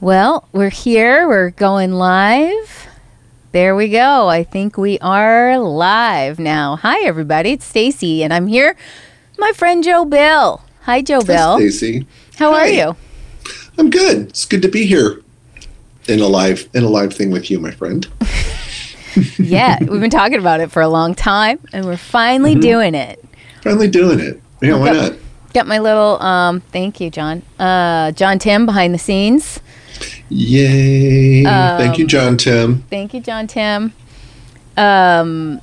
Well, we're here. We're going live. There we go. I think we are live now. Hi, everybody. It's Stacey, and I'm here. My friend Joe Bill. Hi, Joe Bill. Stacey. How are you? I'm good. It's good to be here in a live in a live thing with you, my friend. yeah, we've been talking about it for a long time, and we're finally Mm-hmm. doing it. Finally doing it. Yeah, why not? Got my little um. Thank you, John. Uh, John Tim behind the scenes. Yay! Thank Um, you, John Tim. Thank you, John Tim. Um,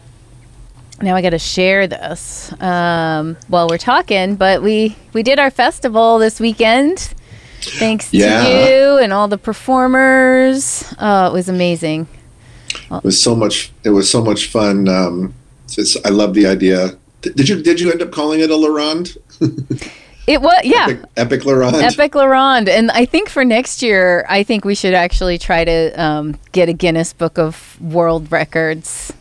now I got to share this um, while we're talking, but we we did our festival this weekend. Thanks Yeah. to you and all the performers. Oh, it was amazing. It was so much. It was so much fun. Um, I love the idea. Did you Did you end up calling it a Laurent? It was yeah. Epic, Epic Laurent. Epic Laurent. And I think for next year, I think we should actually try to um, get a Guinness Book of World Records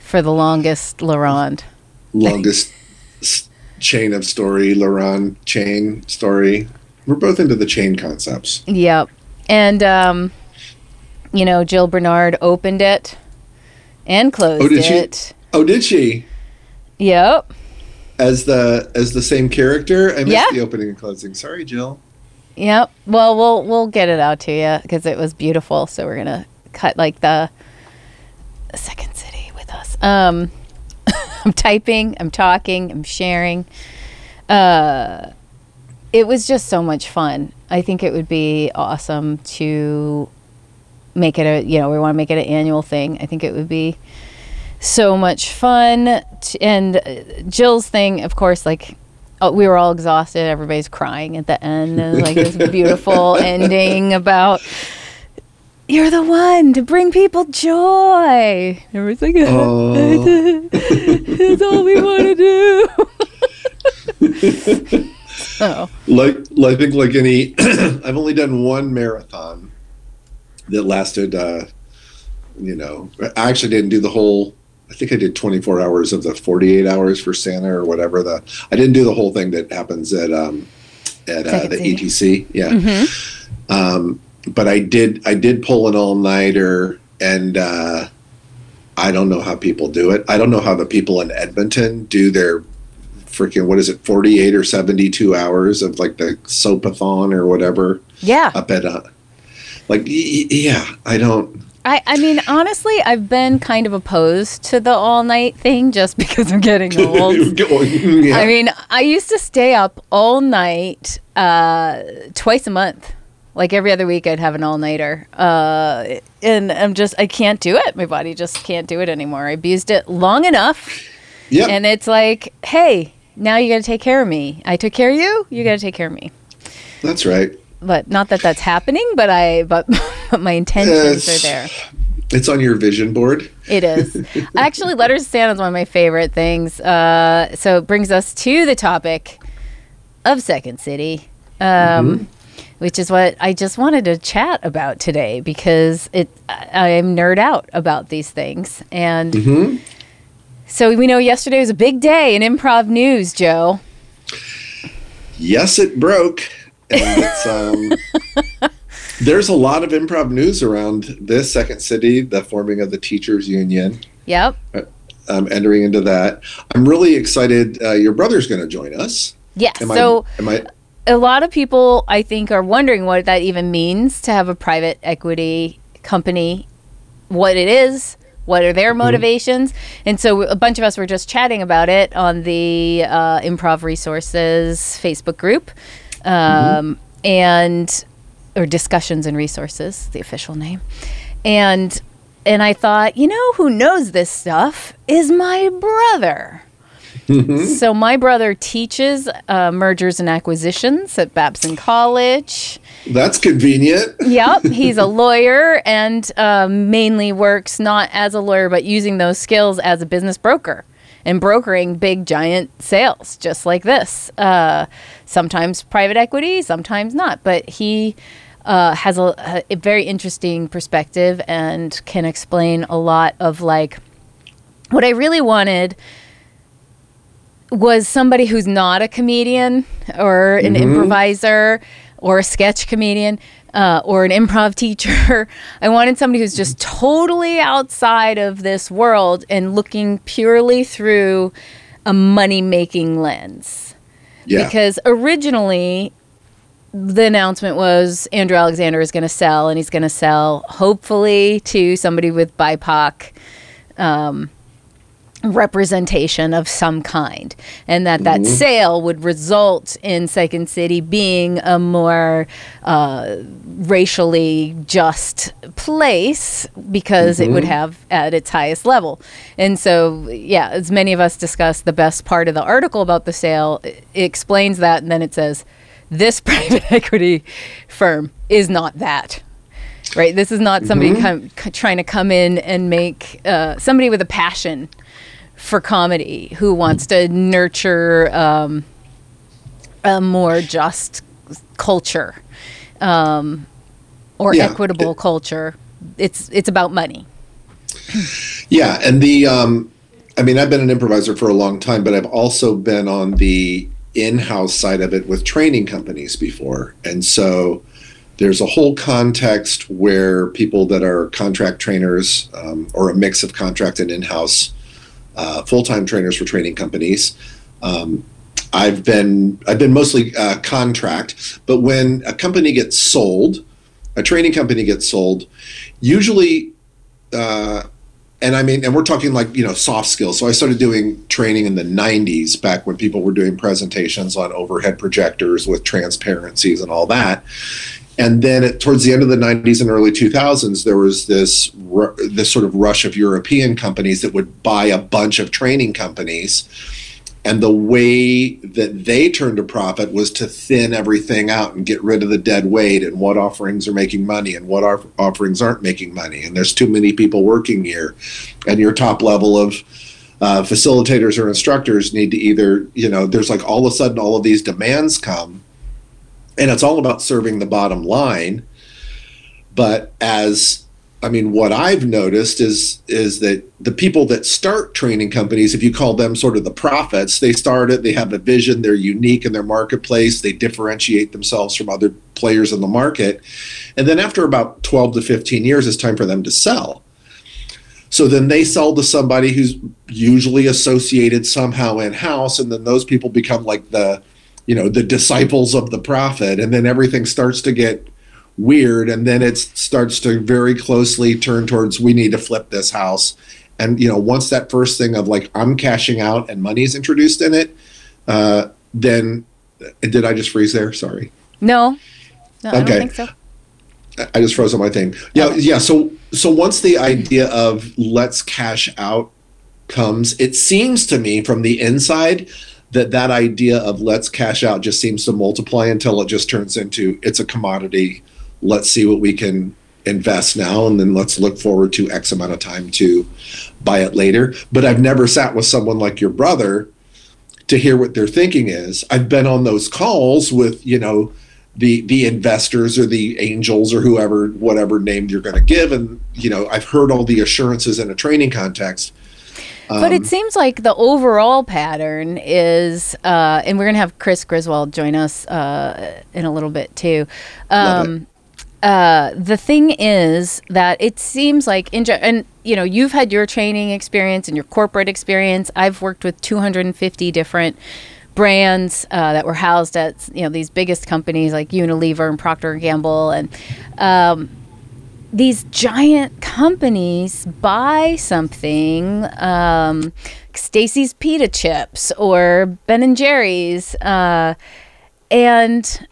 for the longest Laurent. Longest chain of story. Laurent chain story. We're both into the chain concepts. Yep. And, um, you know, Jill Bernard opened it and closed Oh, did she? it. Oh, did she? Yep. As the as the same character? I missed Yeah. the opening and closing. Sorry, Jill. Yep. Well, we'll we'll get it out to you because it was beautiful. So we're gonna cut like the second city with us. Um, I'm typing. I'm talking. I'm sharing. Uh, it was just so much fun. I think it would be awesome to make it a you know we want to make it an annual thing. I think it would be so much fun. And uh, Jill's thing, of course, like oh, we were all exhausted. Everybody's crying at the end, and like this beautiful ending about you're the one to bring people joy. Everybody's like, Oh. that's all we want to do. oh, like I think like any I've only done one marathon that lasted uh you know I actually didn't do the whole I think I did 24 hours of the 48 hours for Santa or whatever the I didn't do the whole thing that happens at um at uh, the ETC yeah Mm-hmm. um but I did I did pull an all-nighter and uh I don't know how people do it I don't know how the people in Edmonton do their freaking what is it 48 or 72 hours of like the soapathon or whatever yeah. up at uh like yeah i don't I, I mean, honestly, I've been kind of opposed to the all night thing just because I'm getting old. yeah. I mean, I used to stay up all night uh, twice a month. Like every other week, I'd have an all nighter. Uh, and I'm just, I can't do it. My body just can't do it anymore. I abused it long enough. yeah And it's like, hey, now you got to take care of me. I took care of you. You got to take care of me. that's right But not that that's happening, but I, but, but my intentions are there. it's on your vision board It is. Actually, Letters to Santa is one of my favorite things. Uh, so it brings us to the topic of Second City, um, which is what I just wanted to chat about today because it I, I'm nerd out about these things. And Mhm. so we know yesterday was a big day in improv news, Joe. yes it broke and it's um there's a lot of improv news around this second city the forming of the teachers union. Yep. I'm entering into that. I'm really excited uh, your brother's going to join us. Yeah. am so i am i a lot of people I think are wondering what that even means to have a private equity company, what it is, what are their motivations, and so a bunch of us were just chatting about it on the uh, Improv Resources Facebook group, um, and or Discussions and Resources, the official name, and and I thought, you know, who knows this stuff is my brother. So my brother teaches uh, mergers and acquisitions at Babson College. that's convenient Yep, he's a lawyer and uh, mainly works not as a lawyer but using those skills as a business broker and brokering big giant sales just like this. Uh, sometimes private equity, sometimes not, but he. Uh, has a, a, very interesting perspective and can explain a lot of like what I really wanted was somebody who's not a comedian or an improviser or a sketch comedian uh, or an improv teacher. I wanted somebody who's just totally outside of this world and looking purely through a money making lens. Yeah. Because originally, the announcement was Andrew Alexander is going to sell, and he's going to sell hopefully to somebody with BIPOC um, representation of some kind, and that that sale would result in Second City being a more uh, racially just place because it would have at its highest level. And so, yeah, as many of us discussed, the best part of the article about the sale it explains that, and then it says this private equity firm is not that. Right. This is not somebody come, c- trying to come in and make uh, somebody with a passion for comedy who wants to nurture um, a more just culture um, or Yeah. equitable culture. It's it's about money. Yeah, and the um, I mean, I've been an improviser for a long time, but I've also been on the in-house side of it with training companies before, and so there's a whole context where people that are contract trainers um, or a mix of contract and in-house uh, full-time trainers for training companies. Um, I've been I've been mostly uh, contract, but when a company gets sold, a training company gets sold, usually uh, and I mean, and we're talking like you know soft skills. So I started doing training in the '90s, back when people were doing presentations on overhead projectors with transparencies and all that. And then towards the end of the '90s and early 2000s, there was this this sort of rush of European companies that would buy a bunch of training companies. And the way that they turned a profit was to thin everything out and get rid of the dead weight and what offerings are making money and what off- offerings aren't making money. And there's too many people working here. And your top level of uh, facilitators or instructors need to either, you know, there's like all of a sudden all of these demands come and it's all about serving the bottom line. But as I mean, what I've noticed is is that the people that start training companies, if you call them sort of the prophets, they start it, they have a vision, they're unique in their marketplace, they differentiate themselves from other players in the market. And then after about 12 to 15 years, it's time for them to sell. So then they sell to somebody who's usually associated somehow in house, and then those people become like the, you know, the disciples of the prophet, and then everything starts to get weird and then it starts to very closely turn towards we need to flip this house and you know once that first thing of like i'm cashing out and money is introduced in it uh, then did i just freeze there sorry No, no, I Okay. don't think so. I- i just froze on my thing yeah Okay. yeah so so once the idea of let's cash out comes it seems to me from the inside that that idea of let's cash out just seems to multiply until it just turns into it's a commodity let's see what we can invest now and then let's look forward to x amount of time to buy it later. But i've never sat with someone like your brother to hear what their thinking is. I've been on those calls with you know the the investors or the angels or whoever whatever name you're going to give and you know i've heard all the assurances in a training context. But Um, it seems like the overall pattern is, uh, and we're going to have Chris Griswold join us uh, in a little bit too. Um, uh, the thing is that it seems like, in, and you know, you've had your training experience and your corporate experience. I've worked with 250 different brands uh, that were housed at you know these biggest companies like Unilever and Procter and Gamble, and um, these giant companies buy something, um, Stacy's Pita Chips or Ben and Jerry's, uh, and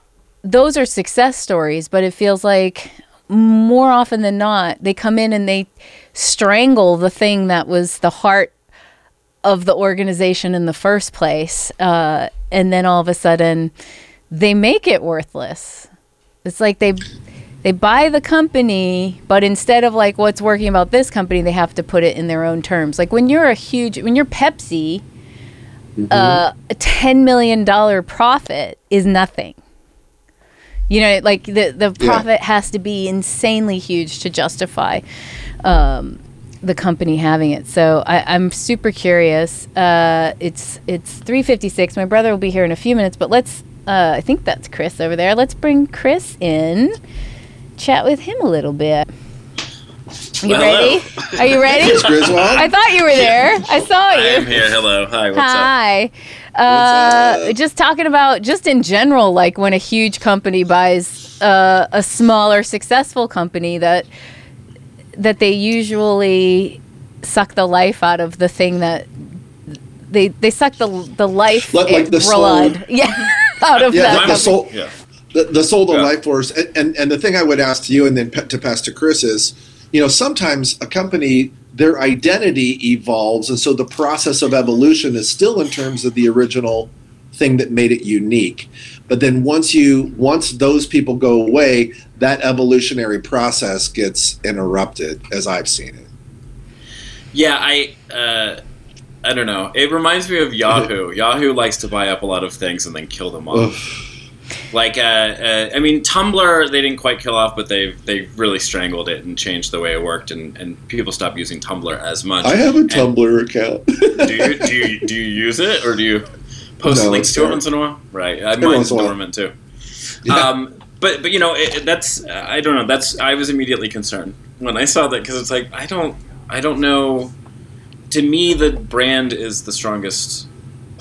those are success stories. But it feels like more often than not, they come in and they strangle the thing that was the heart of the organization in the first place, uh, and then all of a sudden, they make it worthless. It's like they they buy the company, but instead of like what's working about this company, they have to put it in their own terms. Like when you're a huge, when you're Pepsi, uh, a ten million dollar profit is nothing. You know, like the the Yeah. profit has to be insanely huge to justify um, the company having it. So I, I'm super curious. Uh, it's it's three fifty six. My brother will be here in a few minutes, but let's. Uh, I think that's Chris over there. Let's bring Chris in chat with him a little bit. You Well, ready? Are you ready? Chris Griswold. I thought you were there. I saw you. I am here. Hello. Hi. What's up? Hi. Uh, What's just talking about just in general, like when a huge company buys uh, a smaller successful company that that they usually suck the life out of the thing that they they suck the the life Like- like and the soul. blood yeah out of Yeah, that the soul- Yeah. the, the soul the Yeah. life force and, and and the thing i would ask to you and then pa- to pass to chris is you know sometimes a company their identity evolves and so the process of evolution is still in terms of the original thing that made it unique but then once you once those people go away that evolutionary process gets interrupted as i've seen it Yeah, I uh, I don't know. It reminds me of Yahoo. Yahoo likes to buy up a lot of things and then kill them off. Like, uh, uh, I mean, Tumblr they didn't quite kill off, but they they really strangled it and changed the way it worked, and, and people stopped using Tumblr as much. i have a And tumblr account do you do you do you use it or do you post No, links to it once in a while? Right, uh, Every mine's once in a while. dormant too. Yeah. Um, but but you know it, it- that's I don't know. That's I was immediately concerned when I saw that because it's like I don't I don't know. To me, the brand is the strongest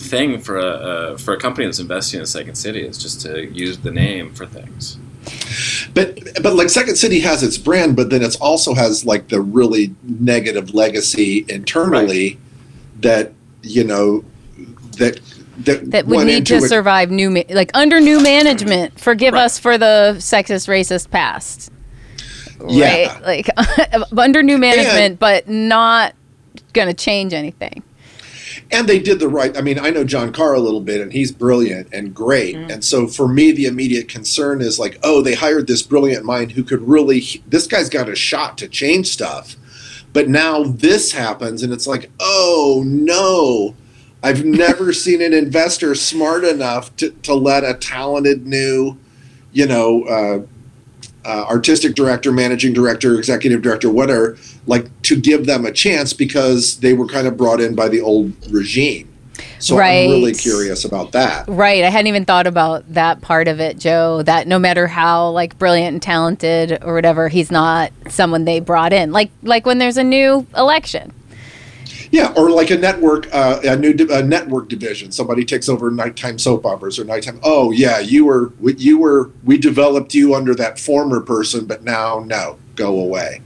thing for a uh, for a company that's investing in Second City is just to use the name for things. But but like Second City has its brand, but then it also has like the really negative legacy internally that you know that that that would need to into it. survive new ma- like under new management forgive Right. us for the sexist racist past Yeah. right like under new management And- but not gonna change anything and they did the right. I mean, I know John Carr a little bit, and he's brilliant and great. Mm. And so for me, the immediate concern is like, oh, they hired this brilliant mind who could really. This guy's got a shot to change stuff. But now this happens, and it's like, oh no. I've never seen an investor smart enough to, to let a talented new, you know, uh, uh, artistic director, managing director, executive director, whatever, like to give them a chance because they were kind of brought in by the old regime. So right. I'm really curious about that. right i hadn't even thought about that part of it joe that no matter how like brilliant and talented or whatever he's not someone they brought in like like when there's a new election Yeah, or like a network, uh, a new di- a network division. Somebody takes over nighttime soap operas or nighttime. Oh yeah, you were we- you were we developed you under that former person, but now no, go away.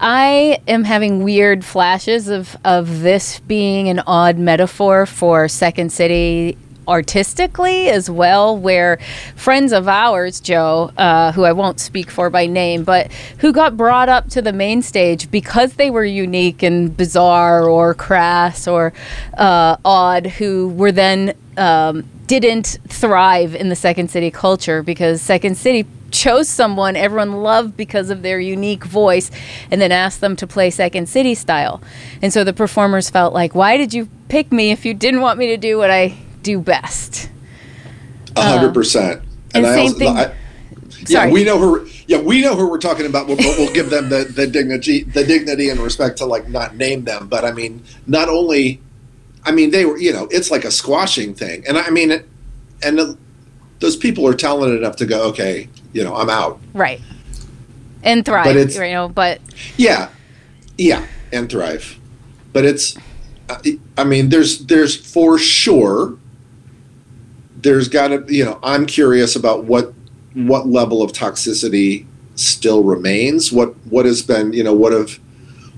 I am having weird flashes of, of this being an odd metaphor for Second City artistically as well, where friends of ours, Joe, uh, who I won't speak for by name, but who got brought up to the main stage because they were unique and bizarre or crass or uh, odd, who were then um, didn't thrive in the Second City culture because Second City chose someone everyone loved because of their unique voice and then asked them to play Second City style. And so the performers felt like, why did you pick me if you didn't want me to do what I do best? A um, hundred percent. And same thing- I- yeah, Sorry. we know who. Yeah, we know who we're talking about. We'll, we'll give them the, the dignity, the dignity and respect to like not name them. But I mean, not only, I mean, they were. You know, it's like a squashing thing, and I mean, it, and the, those people are talented enough to go, okay, you know, I'm out. Right. And thrive, But it's- you know, but Yeah, yeah, and thrive. But it's, I mean, there's there's for sure. There's got to, you know, I'm curious about what what level of toxicity still remains. What what has been, you know, what have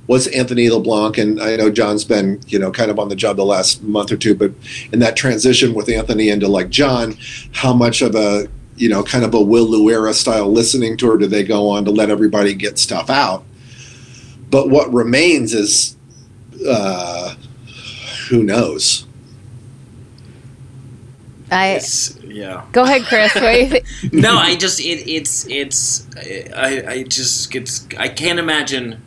what's Anthony LeBlanc and I know John's been, you know, kind of on the job the last month or two, but in that transition with Anthony into like John, how much of a you know, kind of a Will Luera style listening tour do they go on to let everybody get stuff out? But what remains is uh, who knows? I It's, yeah. go ahead, Chris. What you think? no, I just it, it's it's I I just it's I can't imagine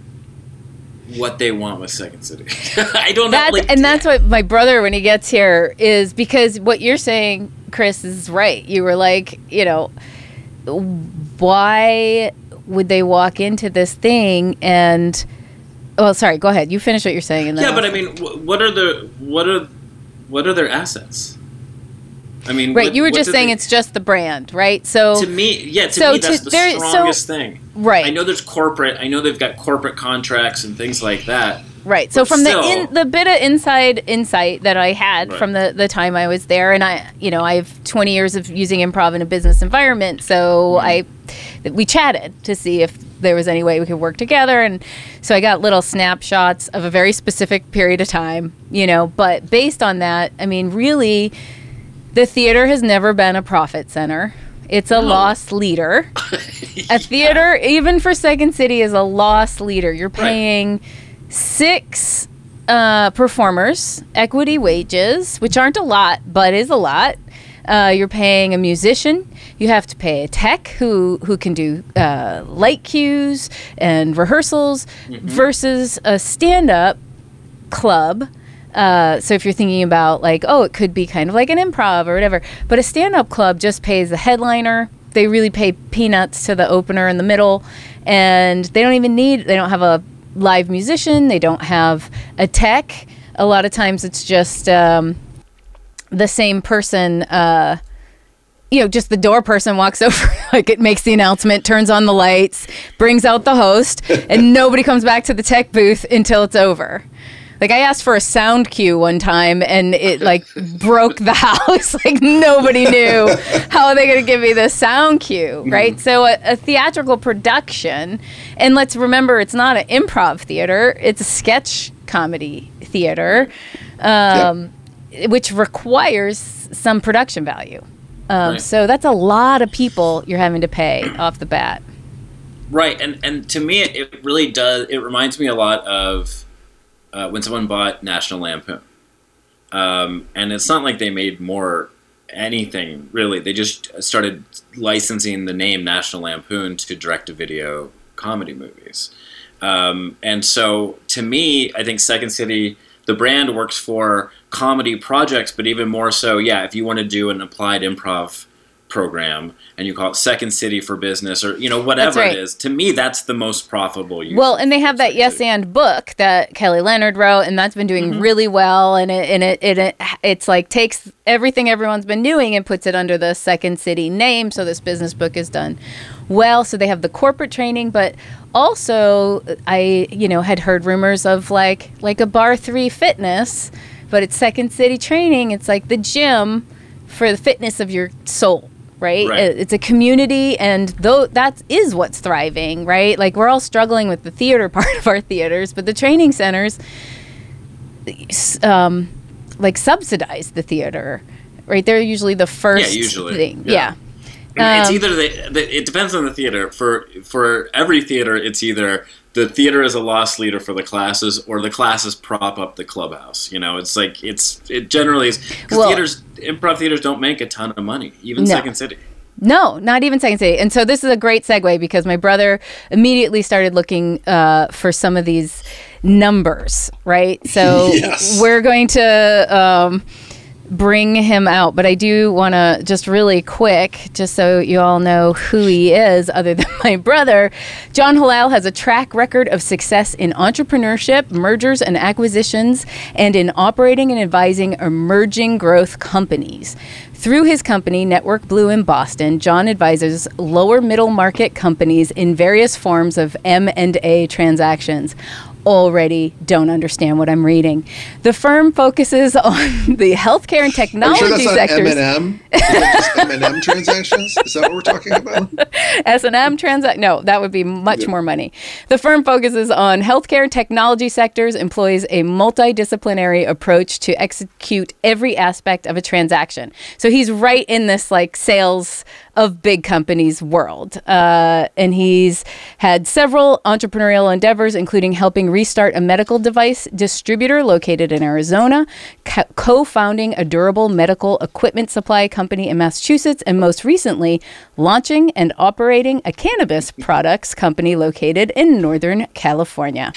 what they want with Second City. I don't know. Like, and that's what my brother when he gets here is because what you're saying, Chris, is right. You were like, you know, why would they walk into this thing and well, sorry, go ahead. You finish what you're saying and then yeah, but I mean, what are the what are what are their assets? I mean, Right. what- you were just saying they- it's just the brand, right? So to me, yeah, to so me that's to- the there- so- strongest thing. right. I know there's corporate. I know they've got corporate contracts and things like that. Right. So from still- the in, the bit of inside insight that I had Right. from the the time I was there, and I, you know, I have 20 years of using improv in a business environment, so mm-hmm. I, we chatted to see if there was any way we could work together, and so I got little snapshots of a very specific period of time, you know. But based on that, I mean, really, the theater has never been a profit center. It's a No. loss leader. A theater, even for Second City, is a loss leader. You're paying six uh, performers equity wages, which aren't a lot, but is a lot. Uh, you're paying a musician. You have to pay a tech who who can do uh, light cues and rehearsals, versus a stand-up club. Uh, so if you're thinking about like, oh, it could be kind of like an improv or whatever, but a stand-up club just pays the headliner. They really pay peanuts to the opener in the middle, and they don't even need. They don't have a live musician. They don't have a tech. A lot of times, it's just um, the same person. Uh, you know, just the door person walks over, like it makes the announcement, turns on the lights, brings out the host, and nobody comes back to the tech booth until it's over. Like I asked for a sound cue one time and it like broke the house. like nobody knew how are they going to give me the sound cue, right? So a, a theatrical production, and let's remember it's not an improv theater; it's a sketch comedy theater, um, which requires some production value. Um, Right. So that's a lot of people you're having to pay off the bat. Right, and and to me, it, it really does. It reminds me a lot of uh, when someone bought National Lampoon, um, and it's not like they made more anything really. They just started licensing the name National Lampoon to direct-to-video comedy movies, um, and so to me, I think Second City, the brand works for comedy projects, but even more so, yeah, if you want to do an applied improv program and you call it Second City for Business or you know whatever right. it is, to me that's the most profitable use. Well, and they have that Yes and book that Kelly Leonard wrote, and that's been doing mm-hmm. really well. And it and it, it, it it's like takes everything everyone's been doing and puts it under the Second City name. So this business book is done well. So they have the corporate training, but also I you know had heard rumors of like like a Bar Three Fitness, but it's Second City training. It's like the gym for the fitness of your soul right? Right. It's a community, and though that is what's thriving, right? Like we're all struggling with the theater part of our theaters, but the training centers, um, like subsidize the theater, right? They're usually the first yeah, usually, thing. yeah. Yeah. it's Um, either they, the it depends on the theater. For for every theater, it's either the theater is a loss leader for the classes, or the classes prop up the clubhouse. You know, it's like it's it generally is because Well- theaters, improv theaters, don't make a ton of money. Even No. Second City. No, not even Second City. And so this is a great segue because my brother immediately started looking uh, for some of these numbers, right? So Yes. we're going to um, bring him out, but I do want to just really quick, just so you all know who he is, other than my brother. John Hallal has a track record of success in entrepreneurship, mergers and acquisitions, and in operating and advising emerging growth companies. Through his company, Network Blue in Boston, John advises lower middle market companies in various forms of M&A transactions. Already don't understand what I'm reading. The firm focuses on the healthcare and Are you technology sure that's sectors. M&M? Is that just M&M transactions? Is that what we're talking about? S&M transact no that would be much more money the firm focuses on healthcare and technology sectors employs a multidisciplinary approach to execute every aspect of a transaction so he's right in this like sales of big companies world uh, and he's had several entrepreneurial endeavors including helping restart a medical device distributor located in arizona co- co-founding a durable medical equipment supply company in massachusetts and most recently launching and operating a cannabis products company located in northern california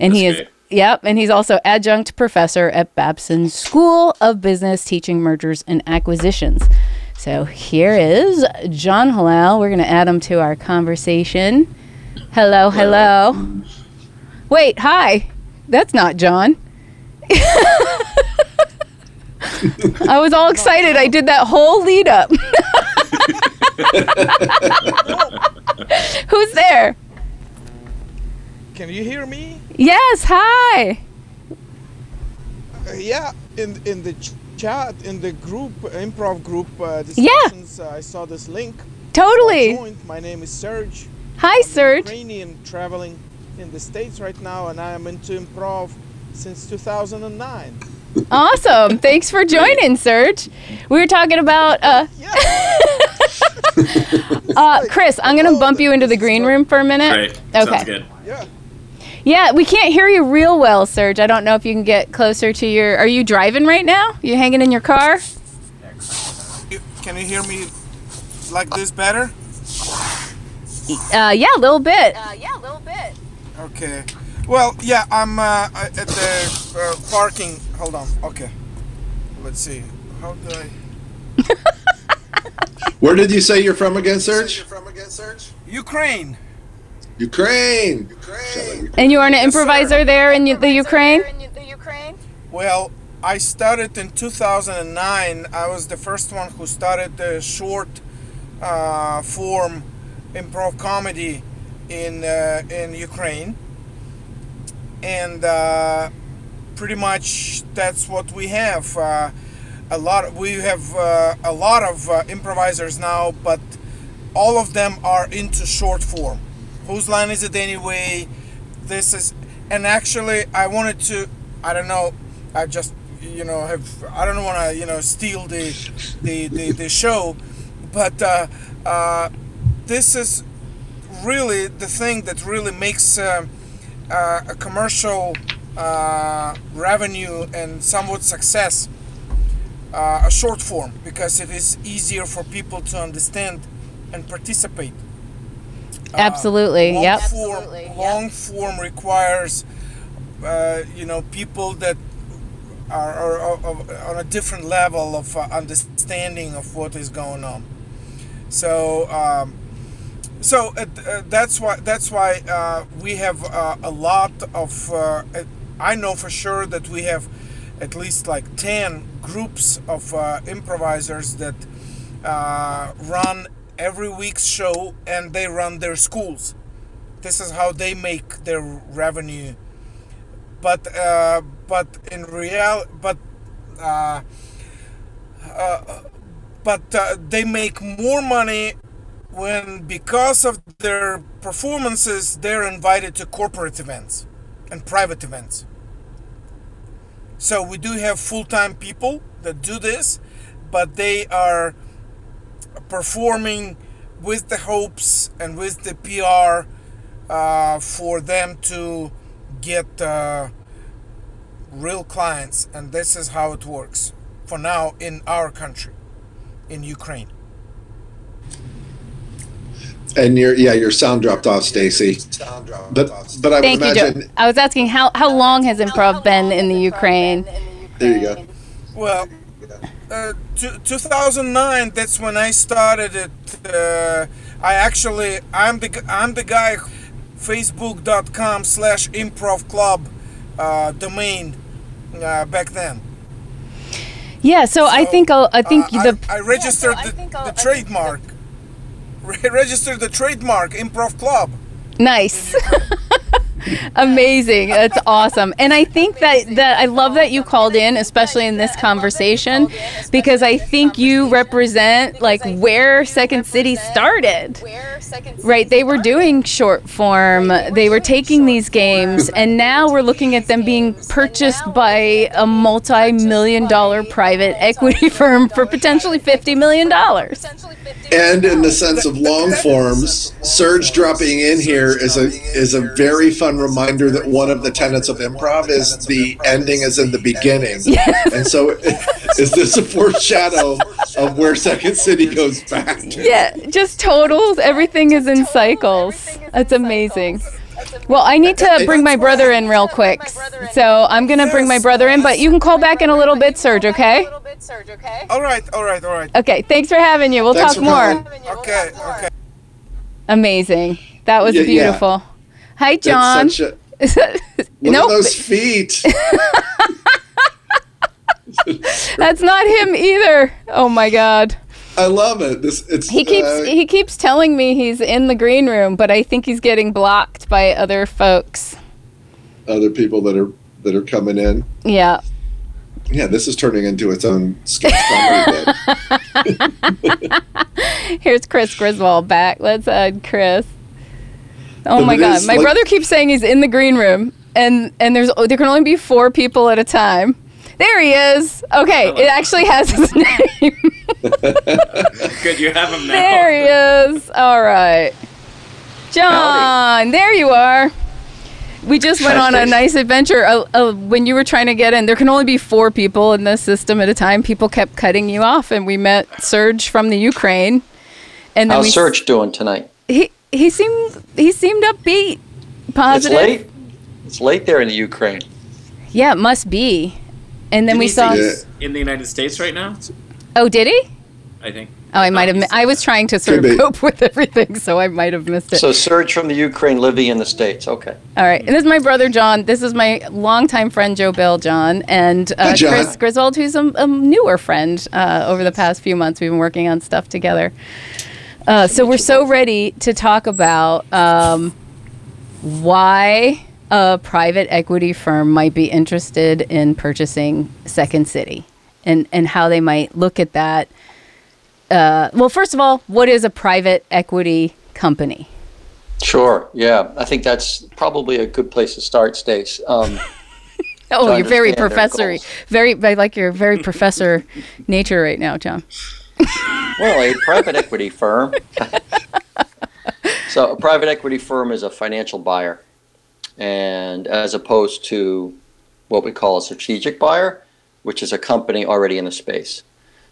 and he is great. Yep, and he's also adjunct professor at Babson School of Business, teaching mergers and acquisitions. So here is John Hallal. We're going to add him to our conversation. Hello, hello. Wait, hi. That's not John. I was all excited. I did that whole lead up. Who's there? Can you hear me? Yes, hi. Uh, yeah, in in the ch- chat, in the group, improv group uh, Yeah. discussions, uh, I saw this link. Totally. joined. My name is Serge. Hi, I'm Serge. Ukrainian traveling in the States right now, and I am into improv since 2009. Awesome. Thanks for joining, Serge. We were talking about uh Yeah. uh Chris, I'm going to bump you into the green room for a minute. Great. Okay. Sounds good. yeah. Yeah, we can't hear you real well, Serge. I don't know if you can get closer to your Are you driving right now? You hanging in your car? Can you hear me like this better? Uh yeah, a little bit. Uh, yeah, a little bit. Okay. Well, yeah, I'm uh, at the uh, parking. Hold on. Okay. Let's see. How do I? Where did you say you're from again, Serge? Ukraine. Ukraine. And you are an Yes, sir. improviser there in the Ukraine? Well, I started in 2009. I was the first one who started the short uh, form improv comedy in uh, in Ukraine, and uh, pretty much that's what we have. Uh, a lot. We have uh, a lot of uh, improvisers now, but all of them are into short form. Whose line is it anyway? This is, and actually, I wanted to. I don't know. I just you know have. I don't want to you know steal the the the, the show, but uh, uh, this is really the thing that really makes uh, uh, a commercial uh, revenue and somewhat success uh, a short form because it is easier for people to understand and participate. Absolutely. Long Yep. form, long form requires, uh, you know, people that are, are, are, are on a different level of uh, understanding of what is going on. So, um, so uh, uh, that's why that's why uh, we have uh, a lot of. I know for sure that we have at least like ten groups of uh, improvisers that uh, run every week's show and they run their schools. This is how they make their revenue. But uh, but in real but uh, uh, but uh, they make more money when because of their performances they're invited to corporate events and private events. So we do have full-time people that do this, but they are performing with the hopes and with the PR uh, for them to get uh, real clients, and this is how it works for now in our country, in Ukraine. And your yeah, your sound dropped off, Stacey. But but I would Thank you, imagine Joe. I was asking how how long has improv been in the Ukraine? there you go. Well, uh, two, 2009. That's when I started it. Uh, I actually, I'm the, I'm the guy. Facebook.com slash Improv Club uh, domain uh, back then. Yeah, so, I think I'll, I think Uh, the I, I registered the, the trademark. Re- registered the trademark Improv Club. Nice. Amazing. That's awesome. And I think that that I love that you called in, especially in this conversation, because I think you represent like where Second City started. Right, they were doing short form. They were taking these games and now we're looking at them being purchased by a multi-million dollar private equity firm for potentially 50 million dollars. And in the sense of long forms, Serge dropping in here is a is a very fun reminder that one of the tenets of improv is the ending is in the beginning. And so is this a foreshadow of where Second City goes back to? Yeah, just totals. Everything is in cycles. That's amazing. Well, I need to bring my brother in real quick. So I'm going to bring my brother in, but you can call back in a little bit, Serge, okay? All right, all right, all right. Okay, thanks for having you. We'll Thanks talk more. Okay, okay. Amazing. That was Yeah, yeah. Hi, John. A, look nope. at those feet. That's not him either. Oh my god. I love it. This it's He keeps uh, he keeps telling me he's in the green room, but I think he's getting blocked by other folks. other people that are that are coming in. Yeah. Yeah, this is turning into its own sketch comedy. Here's Chris Griswold back. Let's add Chris. Oh But my god. is My like- brother keeps saying he's in the green room and and there's there can only be 4 people at a time. There he is. Okay, it actually has his name. Good, you have him now. there he is. All right. John, there you are. We just went on a nice adventure. Uh, uh, when you were trying to get in, there can only be four people in this system at a time. People kept cutting you off, and we met Serge from the Ukraine. And then we Serge doing tonight? he he seemed he seemed upbeat, positive. It's late. It's late there in the Ukraine. Yeah, it must be. And then Didn't we saw. Yeah. in the United States right now. Oh, did he? I think. Oh, I might have. mi- I was trying to sort Could of be. cope with everything, so I might have missed it. So Serge from the Ukraine living in the States. Okay. All right, and this is my brother John. This is my longtime friend Joe Bill John, and uh, Hi, John. Chris Griswold, who's a, a newer friend. Uh, over the past few months, we've been working on stuff together. Uh, so we're so ready to talk about um, why a private equity firm might be interested in purchasing Second City, and and how they might look at that. Uh, well, first of all, what is a private equity company? Sure. Yeah. I think that's probably a good place to start, Stace. Um, Oh, you're very understand their professor. goals. Very, I like your very professor nature right now, John. well, a private equity firm. so, a private equity firm is a financial buyer, and as opposed to what we call a strategic buyer, which is a company already in the space.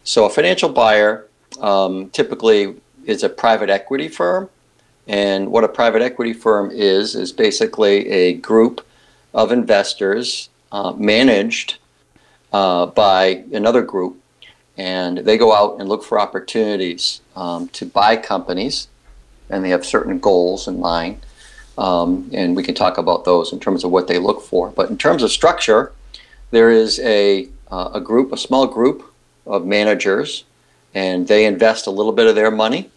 So, a financial buyer um, typically is a private equity firm, and what a private equity firm is is basically a group of investors uh, managed uh, by another group and they go out and look for opportunities um, to buy companies, and they have certain goals in mind. Um, and we can talk about those in terms of what they look for. But in terms of structure, there is a, uh, a group, a small group of managers, and they invest a little bit of their money,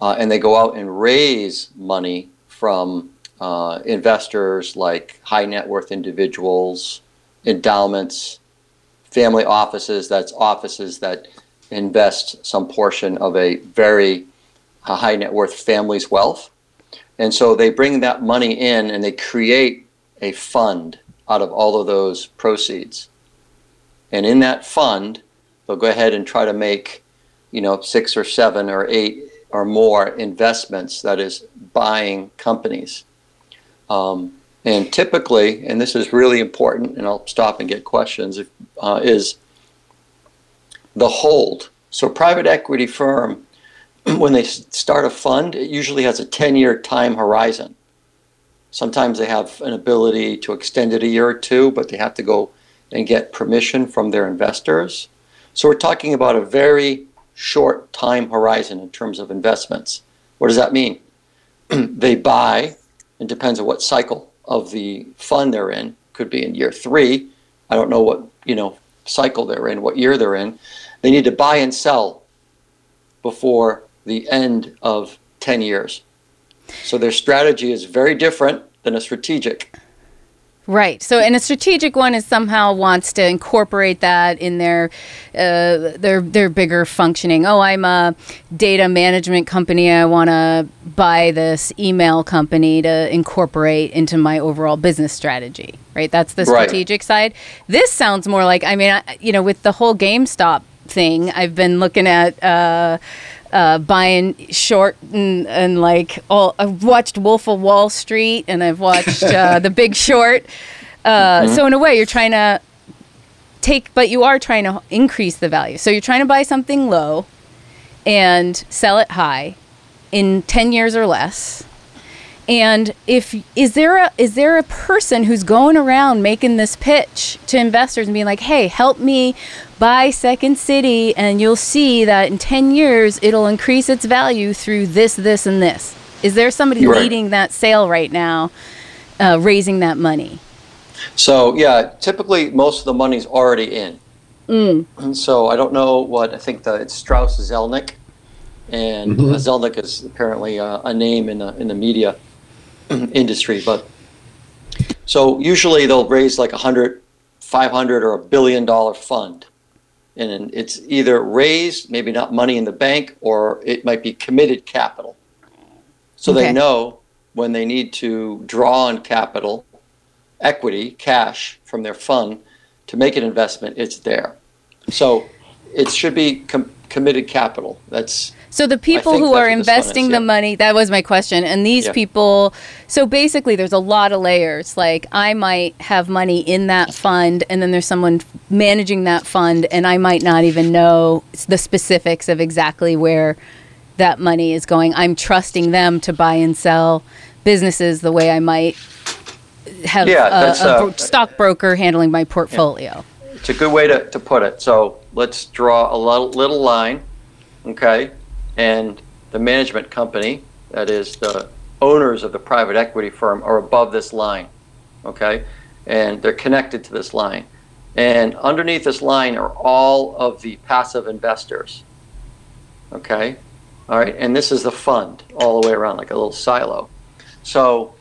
uh, and they go out and raise money from uh, investors like high net worth individuals, endowments, family offices that's offices that invest some portion of a very uh, high net worth family's wealth. And so they bring that money in and they create a fund out of all of those proceeds. And in that fund they'll go ahead and try to make you know six or seven or eight or more investments that is buying companies. Um, and typically, and this is really important, and I'll stop and get questions, uh, is the hold. So, private equity firm, when they start a fund, it usually has a 10 year time horizon. Sometimes they have an ability to extend it a year or two, but they have to go and get permission from their investors. So, we're talking about a very short time horizon in terms of investments. What does that mean? they buy, it depends on what cycle of the fund they're in. Could be in year three. I don't know what you know cycle they're in, what year they're in. They need to buy and sell before the end of ten years. So their strategy is very different than a strategic. Right. So, and a strategic one is somehow wants to incorporate that in their uh, their their bigger functioning. Oh, I'm a data management company. I want to buy this email company to incorporate into my overall business strategy. Right. That's the Right. strategic side. This sounds more like. I mean, I, you know, with the whole GameStop thing, I've been looking at. Uh, uh, buying short and, and like all I've watched Wolf of Wall Street and I've watched uh, The Big Short. Uh, So in a way, you're trying to take, but you are trying to increase the value. So you're trying to buy something low and sell it high in ten years or less. And if is there a is there a person who's going around making this pitch to investors and being like, "Hey, help me buy Second City, and you'll see that in ten years it'll increase its value through this, this, and this." Is there somebody Right. leading that sale right now, uh, raising that money? So yeah, typically most of the money's already in. Mm. And so I don't know what I think the it's Strauss Zelnick, and Mhm. uh, Zelnick is apparently uh, a name in the in the media industry. But so usually they'll raise like a hundred, five hundred, or a billion dollar fund, and it's either raised, maybe not money in the bank, or it might be committed capital. So Okay. they know when they need to draw on capital, equity, cash from their fund to make an investment, it's there. So it should be com- committed capital. That's So the people who are one is, investing the yeah. money, that was my question. And these Yeah. people, so basically there's a lot of layers. Like I might have money in that fund and then there's someone managing that fund and I might not even know the specifics of exactly where that money is going. I'm trusting them to buy and sell businesses the way I might have Yeah, that's, a, a uh, stockbroker handling my portfolio. it's a good way to, to put it. So let's draw a little, line, okay? And the management company, that is the owners of the private equity firm, are above this line, okay? And they're connected to this line. And underneath this line are all of the passive investors, okay? All right, and this is the fund all the way around, like a little silo. So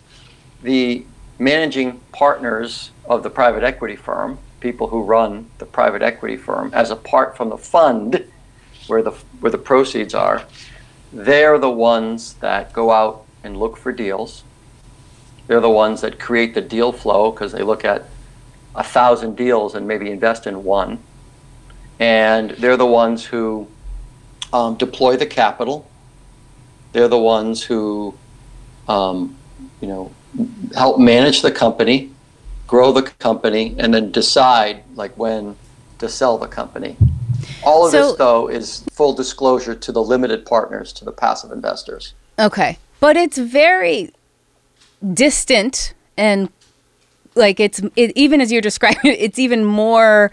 the managing partners of the private equity firm, people who run the private equity firm, as apart from the fund where the where the proceeds are, they're the ones that go out and look for deals. They're the ones that create the deal flow because they look at a thousand deals and maybe invest in one. And they're the ones who um, deploy the capital. They're the ones who, um, you know, help manage the company, grow the company, and then decide like when to sell the company. All of So- this, though, is full disclosure to the limited partners, to the passive investors. Okay. But it's very distant and like it's it, even as you're describing it, it's even more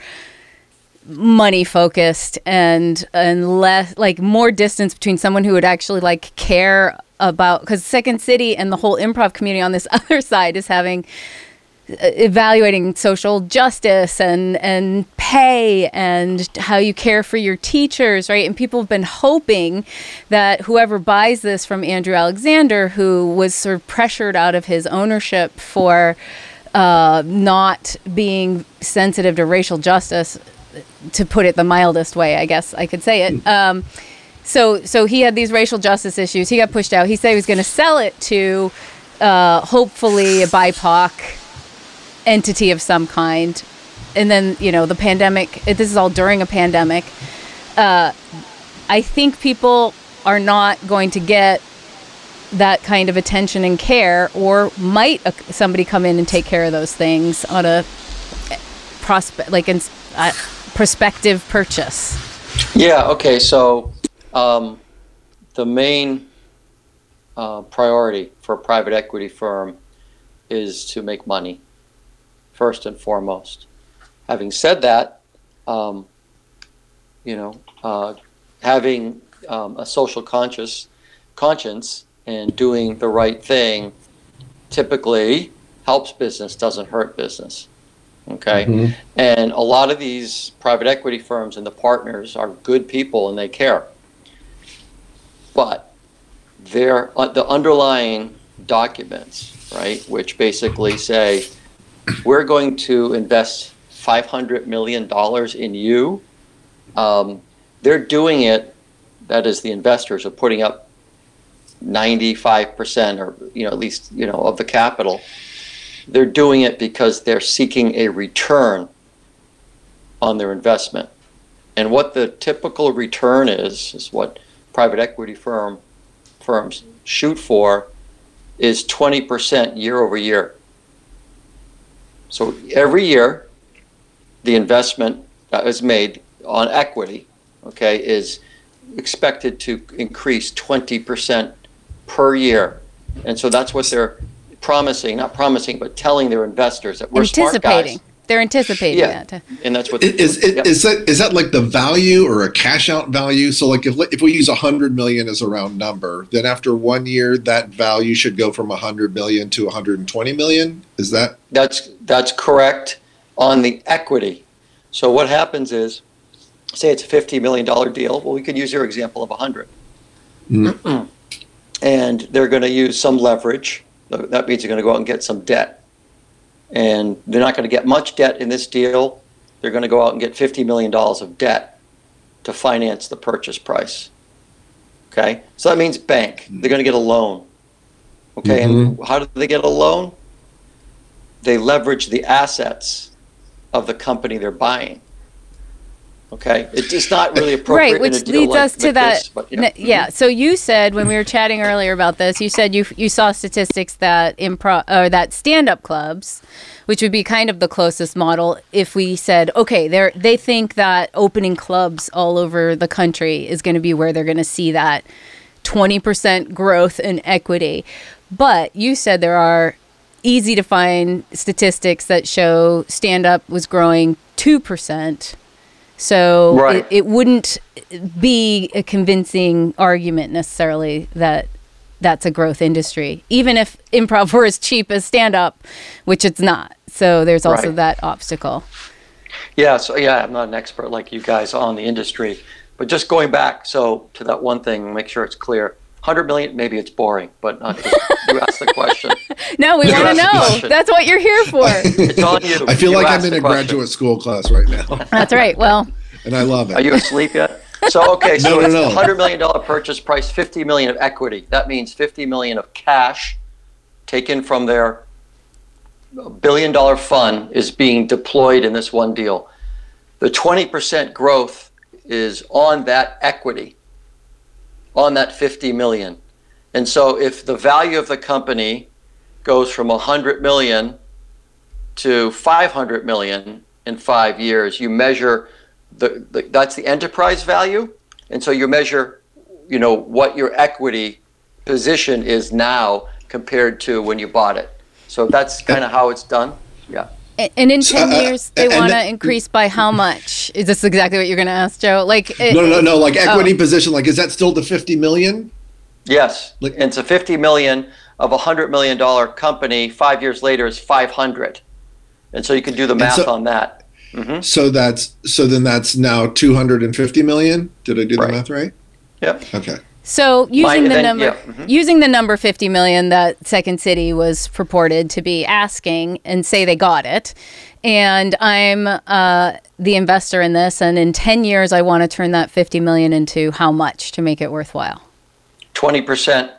money focused and and less like more distance between someone who would actually like care about because Second City and the whole improv community on this other side is having evaluating social justice and and pay and how you care for your teachers right? And people have been hoping that whoever buys this from Andrew Alexander who was sort of pressured out of his ownership for uh, not being sensitive to racial justice to put it the mildest way I guess I could say it um, so so he had these racial justice issues. He got pushed out. He said he was going to sell it to uh, hopefully a BIPOC entity of some kind and then you know the pandemic this is all during a pandemic uh, i think people are not going to get that kind of attention and care or might somebody come in and take care of those things on a prospect like in uh, prospective purchase Yeah. Okay. So um, the main uh, priority for a private equity firm is to make money, first and foremost. Having said that, um, you know, uh, having um, a social conscious conscience and doing the right thing typically helps business, doesn't hurt business. Okay. Mhm. And a lot of these private equity firms and the partners are good people and they care. But their uh, the underlying documents, right, which basically say we're going to invest five hundred million dollars in you. Um, they're doing it. That is, the investors are putting up ninety-five percent, or you know, at least you know, of the capital they're doing it because they're seeking a return on their investment. And what the typical return is, is what private equity firm firms shoot for is 20% year over year. So every year, the investment that is made on equity, okay, is expected to increase 20% per year. And so that's what they're promising, not promising, but telling their investors that we're smart guys. They're anticipating Yeah. that And that's what Is, is, Yep. is that is that like the value or a cash out value? So like if if we use a hundred million as a round number, then after one year that value should go from a hundred million to 120 million. Is that That's that's correct on the equity. So what happens is, say it's a fifty million dollar deal. Well, we could use your example of a hundred, mm. and they're going to use some leverage. That means they're going to go out and get some debt, and they're not going to get much debt in this deal. They're going to go out and get fifty million dollars of debt to finance the purchase price. Okay, so that means bank. They're going to get a loan. Okay, and mm-hmm. how do they get a loan? They leverage the assets of the company they're buying. Okay, it's not really appropriate. right which leads like- us to like that this, but, you know. yeah so you said when we were chatting earlier about this you said you you saw statistics that improv or that stand-up clubs which would be kind of the closest model if we said okay they they think that opening clubs all over the country is going to be where they're going to see that 20% growth in equity but you said there are easy to find statistics that show stand-up was growing 2% so Right. it, it wouldn't be a convincing argument necessarily that that's a growth industry, even if improv were as cheap as stand up, which it's not. So there's also Right. that obstacle. Yeah, so yeah, I'm not an expert like you guys on the industry, but just going back, so to that one thing, make sure it's clear. 100 million, maybe it's boring, but not just, you asked the question. No, we want to know. That's what you're here for. It's on you. I feel You like I'm in a question. graduate school class right now, That's right. Well, and I love it. Are you asleep yet? So okay, so No, no, it's no. a hundred million dollar purchase price, fifty million of equity. That means fifty million of cash taken from their billion dollar fund is being deployed in this one deal. The twenty percent growth is on that equity, on that fifty million. And so if the value of the company goes from hundred million to five hundred million in five years, you measure the, the that's the enterprise value, and so you measure, you know, what your equity position is now compared to when you bought it. So that's kind of how it's done. Yeah. A- and in 10 uh, years, they and want to increase by how much? Is this exactly what you're going to ask, Joe? Like, it- No, no, no. Like Oh. equity position. Like, is that still the 50 million? Yes. Like- and so 50 million of a hundred million dollar company five years later is 500, and so you can do the math so- on that. So that's so then that's now 250 million. Did I do Right. the math right? Yep. Okay. So using the number yeah, mhm. using the number 50 million that Second City was purported to be asking and say they got it and I'm uh, the investor in this and in 10 years I want to turn that 50 million into how much to make it worthwhile. 20 percent.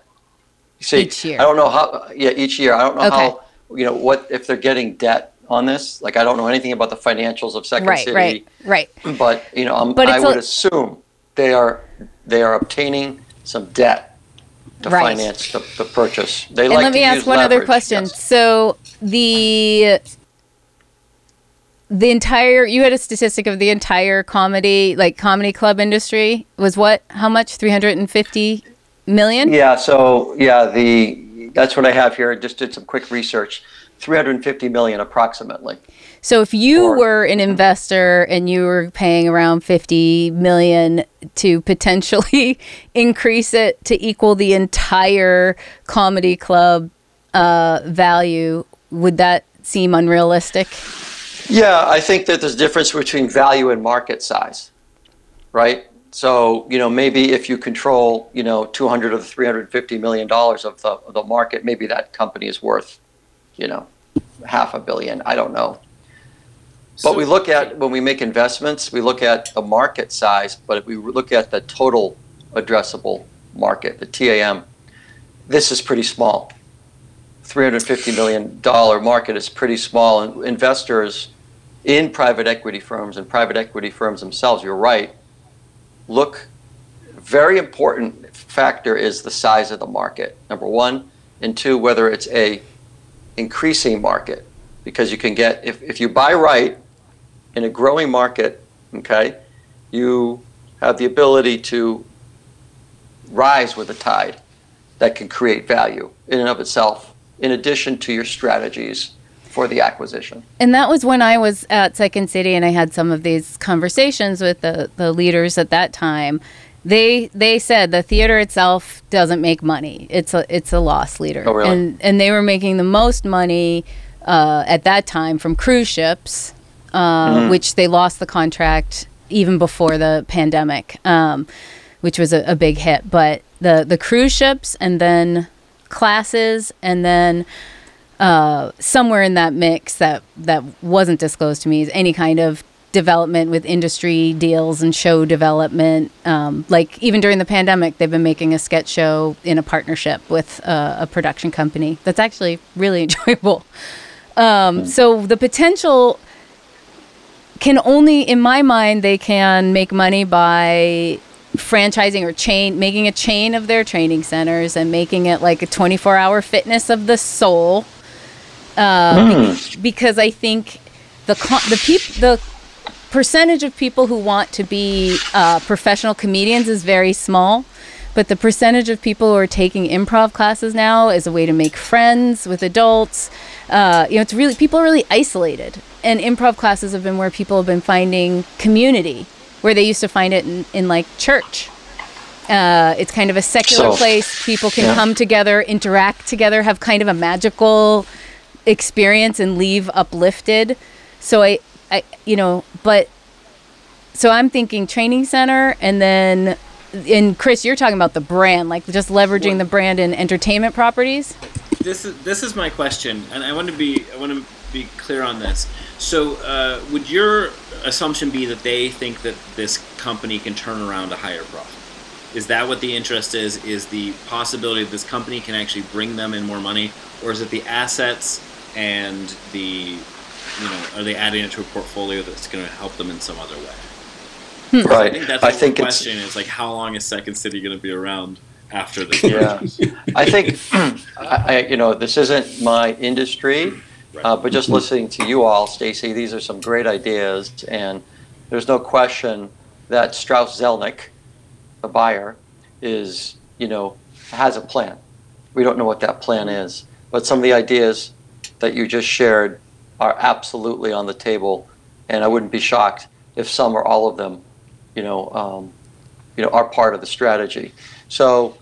See, Each year. I don't know how. Yeah, each year. I don't know Okay. how. You know what if they're getting debt on this? Like I don't know anything about the financials of Second right, City. right, right. right. But you know, But I would a- assume they are they are obtaining some debt to Right. finance the, the purchase. They And like let to me ask one other leverage, question. yes. So the the entire you had a statistic of the entire comedy like comedy club industry was what? How much? 350 million? Yeah. So yeah, the that's what I have here. I just did some quick research. 350 million approximately. So if you Or- were an investor and you were paying around 50 million to potentially increase it to equal the entire comedy club uh, value, would that seem unrealistic? Yeah, I think that there's a difference between value and market size, right? So, you know, maybe if you control, you know, 200 or 350 million dollars of the, of the market, maybe that company is worth, you know, half a billion. I don't know. But we look at when we make investments, we look at the market size, but if we look at the total addressable market, the TAM, this is pretty small. $350 million market is pretty small, and investors in private equity firms and private equity firms themselves, you're right, look, very important factor is the size of the market, number one, and two, whether it's a increasing market, because you can get, if, if you buy right in a growing market, okay, you have the ability to rise with the tide that can create value in and of itself, in addition to your strategies for the acquisition. And that was when I was at Second City and I had some of these conversations with the, the leaders at that time. They they said the theater itself doesn't make money. It's a it's a loss leader. Oh, really? And and they were making the most money uh, at that time from cruise ships. uh, which they lost the contract even before the pandemic, um, which was a, a big hit. But the the cruise ships and then classes and then uh, somewhere in that mix that that wasn't disclosed to me is any kind of development with industry deals and show development. Um, like even during the pandemic, they've been making a sketch show in a partnership with uh, a production company. That's actually really enjoyable. Um, so the potential can only, in my mind, they can make money by franchising or chain making a chain of their training centers and making it like a 24 hour fitness of the soul uh, be- because I think the con- the peop- the percentage of people who want to be uh, professional comedians is very small, but the percentage of people who are taking improv classes now is a way to make friends with adults. Uh, you know, it's really people are really isolated, and improv classes have been where people have been finding community, where they used to find it in, in like church. Uh, it's kind of a secular So- place. People can Yeah. come together, interact together, have kind of a magical experience and leave uplifted. So I, I, you know, but so I'm thinking training center and then, and Chris, you're talking about the brand, like just leveraging the brand in entertainment properties. this is this is my question, and I want to be I want to be clear on this. So, uh, would your assumption be that they think that this company can turn around a higher profit? Is that what the interest is? Is the possibility that this company can actually bring them in more money, or is it the assets and the you know are they adding it to a portfolio that's going to help them in some other way? I Right. I think that's I the think real it's question is like how long is Second City going to be around after this? Yeah, I think, I, I, you know, this isn't my industry, uh, but just listening to you all, Stacey, these are some great ideas, and there's no question that Strauss Zelnick, the buyer, is, you know, has a plan. We don't know what that plan is, but some of the ideas that you just shared are absolutely on the table, and I wouldn't be shocked if some or all of them, you know, um, you know, are part of the strategy. So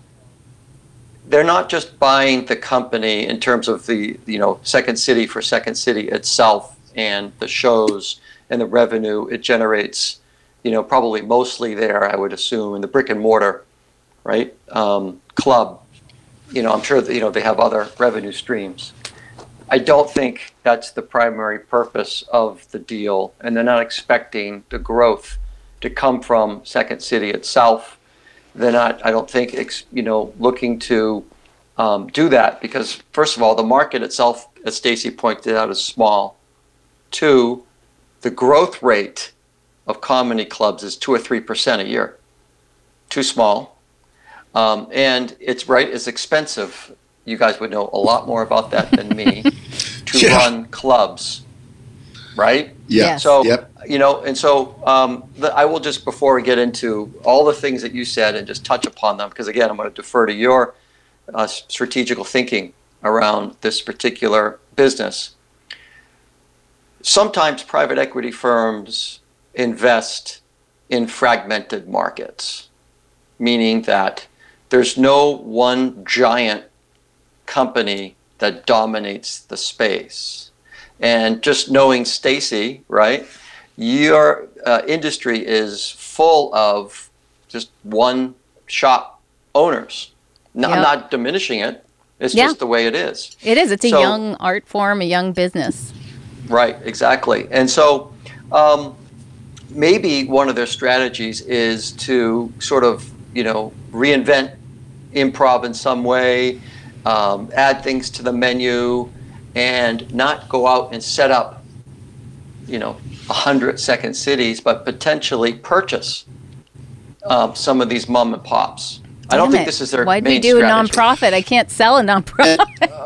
they're not just buying the company in terms of the you know second city for second city itself and the shows and the revenue it generates you know probably mostly there i would assume in the brick and mortar right um, club. You know i'm sure that you know they have other revenue streams i don't think that's the primary purpose of the deal and they're not expecting the growth to come from second city itself they're not, I don't think, ex, you know, looking to um, do that because, first of all, the market itself, as Stacey pointed out, is small. Two, the growth rate of comedy clubs is two or three percent a year. Too small, um, and it's right. It's expensive. You guys would know a lot more about that than me to Yeah. run clubs, right? Yeah. Yes. So, Yep. you know, and so um, the, I will just, before we get into all the things that you said and just touch upon them, because again, I'm going to defer to your uh, strategical thinking around this particular business. Sometimes private equity firms invest in fragmented markets, meaning that there's no one giant company that dominates the space. And just knowing Stacey, right? Your uh, industry is full of just one shop owners. No, I'm not diminishing it. It's Yeah. just the way it is. It is. It's a So- young art form, a young business. Right, exactly. And so um, maybe one of their strategies is to sort of, you know, reinvent improv in some way, um, add things to the menu, and not go out and set up, you know, 100 second cities, but potentially purchase um, some of these mom and pops. I don't Damn think this is their main. Why'd main we do a strategy. nonprofit? I can't sell a nonprofit.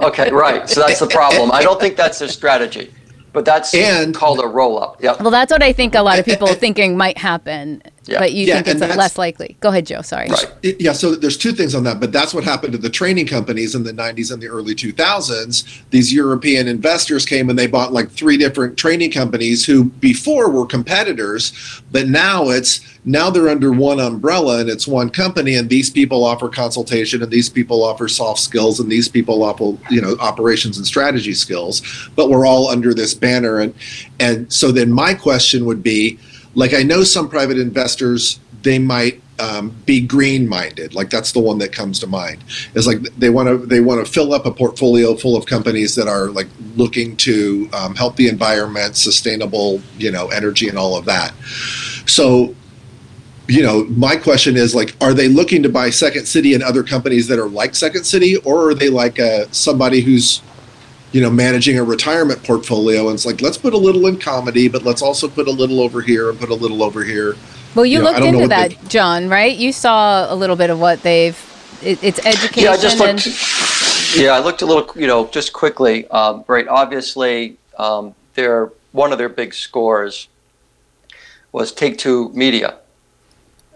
Okay, right. So that's the problem. I don't think that's their strategy. But that's And- called a roll up. Yep. well, that's what I think a lot of people thinking might happen. Yeah. but you Yeah, think it's less likely. Go ahead, Joe. Sorry. Right. Yeah, so there's two things on that, but that's what happened to the training companies in the 90s and the early 2000s. These European investors came and they bought like three different training companies who before were competitors, but now it's now they're under one umbrella and it's one company and these people offer consultation and these people offer soft skills and these people offer, you know, operations and strategy skills, but we're all under this banner and and so then my question would be like I know some private investors they might um, be green minded like that's the one that comes to mind. Is like they want to they want to fill up a portfolio full of companies that are like looking to um, help the environment sustainable you know energy and all of that. So you know my question is like are they looking to buy second city and other companies that are like second city or are they like uh, somebody who's you know managing a retirement portfolio and it's like let's put a little in comedy but let's also put a little over here and put a little over here Well, you You know, looked into what that, John, right? You saw a little bit of what they've. It, it's education Yeah, I just and looked. Yeah, I looked a little, you know, just quickly. Um, right, obviously, um, their one of their big scores was Take Two Media,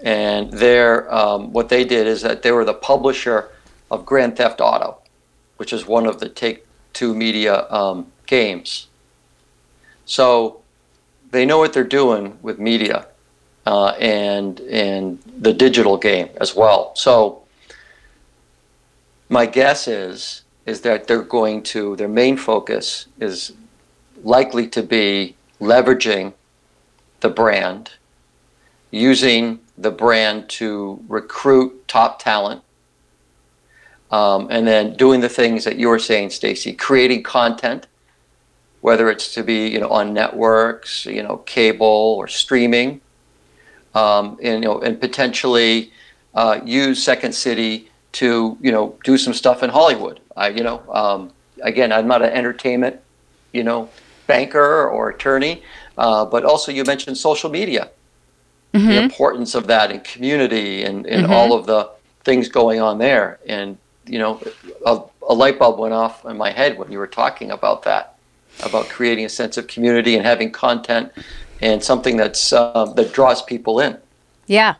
and their um, what they did is that they were the publisher of Grand Theft Auto, which is one of the Take Two Media um, games. So they know what they're doing with media uh, and and the digital game as well. So my guess is is that they're going to their main focus is likely to be leveraging the brand, using the brand to recruit top talent, um, and then doing the things that you were saying, Stacey, creating content, whether it's to be you know on networks, you know, cable or streaming, um, and you know, and potentially uh, use Second City to you know do some stuff in Hollywood. I you know um, again I'm not an entertainment you know banker or attorney, uh, but also you mentioned social media, the importance of that in community and, and all of the things going on there. And you know a, a light bulb went off in my head when you were talking about that, about creating a sense of community and having content and something that's uh, that draws people in. yeah.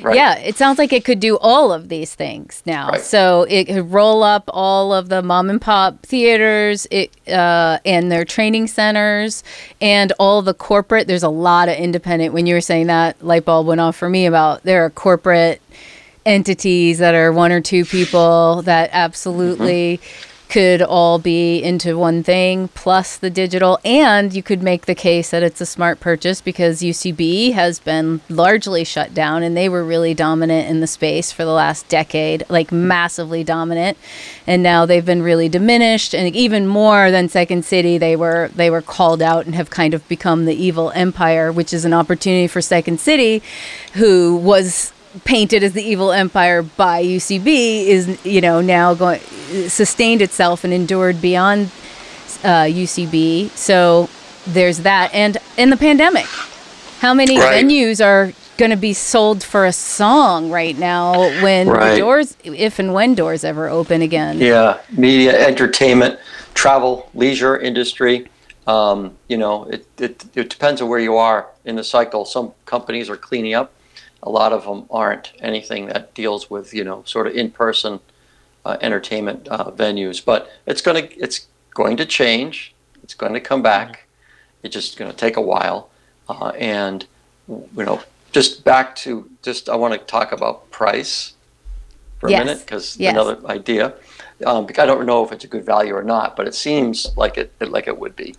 Right? Yeah, it sounds like it could do all of these things now. Right. So it could roll up all of the mom and pop theaters it, uh, and their training centers and all the corporate. There's a lot of independent. When you were saying that, light bulb went off for me about there are corporate entities that are one or two people that absolutely mm-hmm. could all be into one thing plus the digital. And you could make the case that it's a smart purchase because UCB has been largely shut down and they were really dominant in the space for the last decade like massively dominant. And now they've been really diminished. And even more than Second City they were they were called out and have kind of become the evil empire which is an opportunity for Second City who was painted as the evil empire by UCB is you know now going sustained itself and endured beyond uh, UCB. So there's that, and in the pandemic, how many Right. venues are going to be sold for a song right now when Right. the doors, if and when doors ever open again? Yeah, media, entertainment, travel, leisure industry. Um, you know, it, it, it depends on where you are in the cycle. Some companies are cleaning up. A lot of them aren't anything that deals with, you know, sort of in-person uh, entertainment uh, venues. But it's going to it's going to change. It's going to come back. It's just going to take a while. Uh, and you know, just back to just I want to talk about price for Yes. a minute because Yes. another idea. Um, because I don't know if it's a good value or not, but it seems like it like it would be.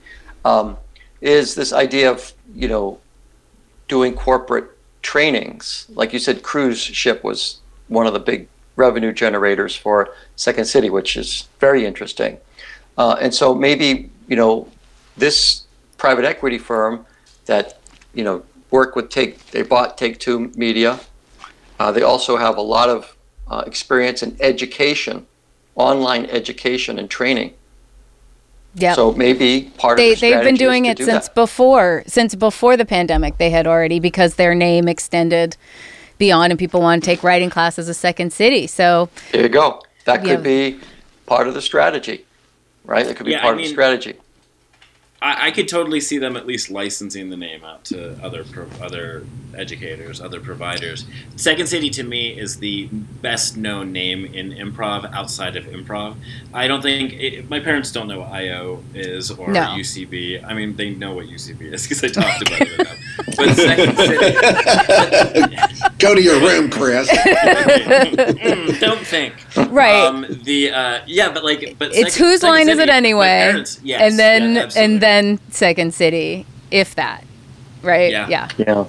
Um, is this idea of you know doing corporate trainings? Like you said, cruise ship was one of the big revenue generators for Second City, which is very interesting. Uh, and so maybe you know this private equity firm that you know work with Take they bought Take Two Media. Uh, they also have a lot of uh, experience in education, online education and training. Yeah. So maybe part they of the they've been strategy is doing to it do since that. before since before the pandemic they had already because their name extended beyond and people want to take writing classes as a second city so There you go. That could Yeah. be part of the strategy, right? That could be Yeah, I part of the strategy. I, I could totally see them at least licensing the name out to other pro, other educators, other providers. Second City to me is the best known name in improv outside of improv. I don't think it, my parents don't know what IO is or No. UCB. I mean, they know what UCB is because I talked about it with them. But Second City, Go to your room, Chris. Mm, don't think. Right. Um, the uh, yeah, but like, but it's Second- whose Second line is City, it my anyway? parents- yes, and then yeah, and then Second City, if that, right? Yeah. yeah. Yeah.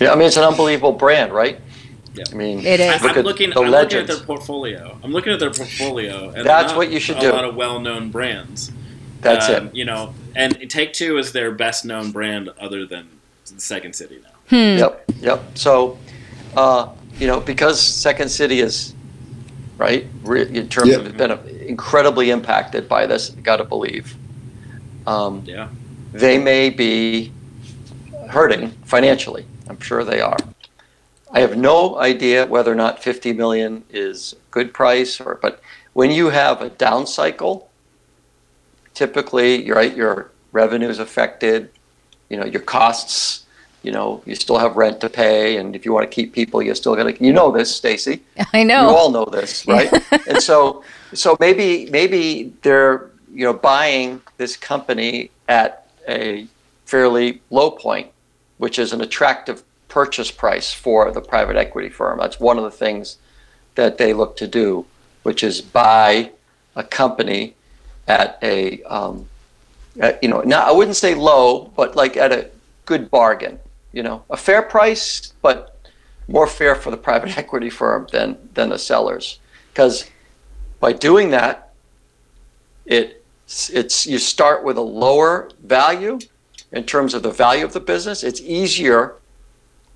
Yeah, I mean, it's an unbelievable brand, right? Yeah. I mean, It is. I, Look I'm at looking. the I'm looking at their portfolio. I'm looking at their portfolio, and That's not what you should a do. lot of well-known brands. that's Um, it. You know, and Take Two is their best-known brand, other than Second City now. Hmm. Yep, yep. So, uh, you know, because Second City is, right, re- in terms Yeah. of been incredibly impacted by this, got to believe. Um, Yeah. they may be hurting financially. I'm sure they are. I have no idea whether or not 50 million is a good price or but when you have a down cycle, typically you're right, your revenue is affected, you know, your costs, you know, you still have rent to pay and if you want to keep people, you're still got to you know this, Stacey. I know. You know. all know this, right? and so, so maybe maybe they're you know buying this company at a fairly low point, which is an attractive purchase price for the private equity firm. That's one of the things that they look to do, which is buy a company at a um, at, you know, now I wouldn't say low, but like at a good bargain. You know, a fair price, but more fair for the private equity firm than than the sellers, because by doing that, it it's you start with a lower value in terms of the value of the business. It's easier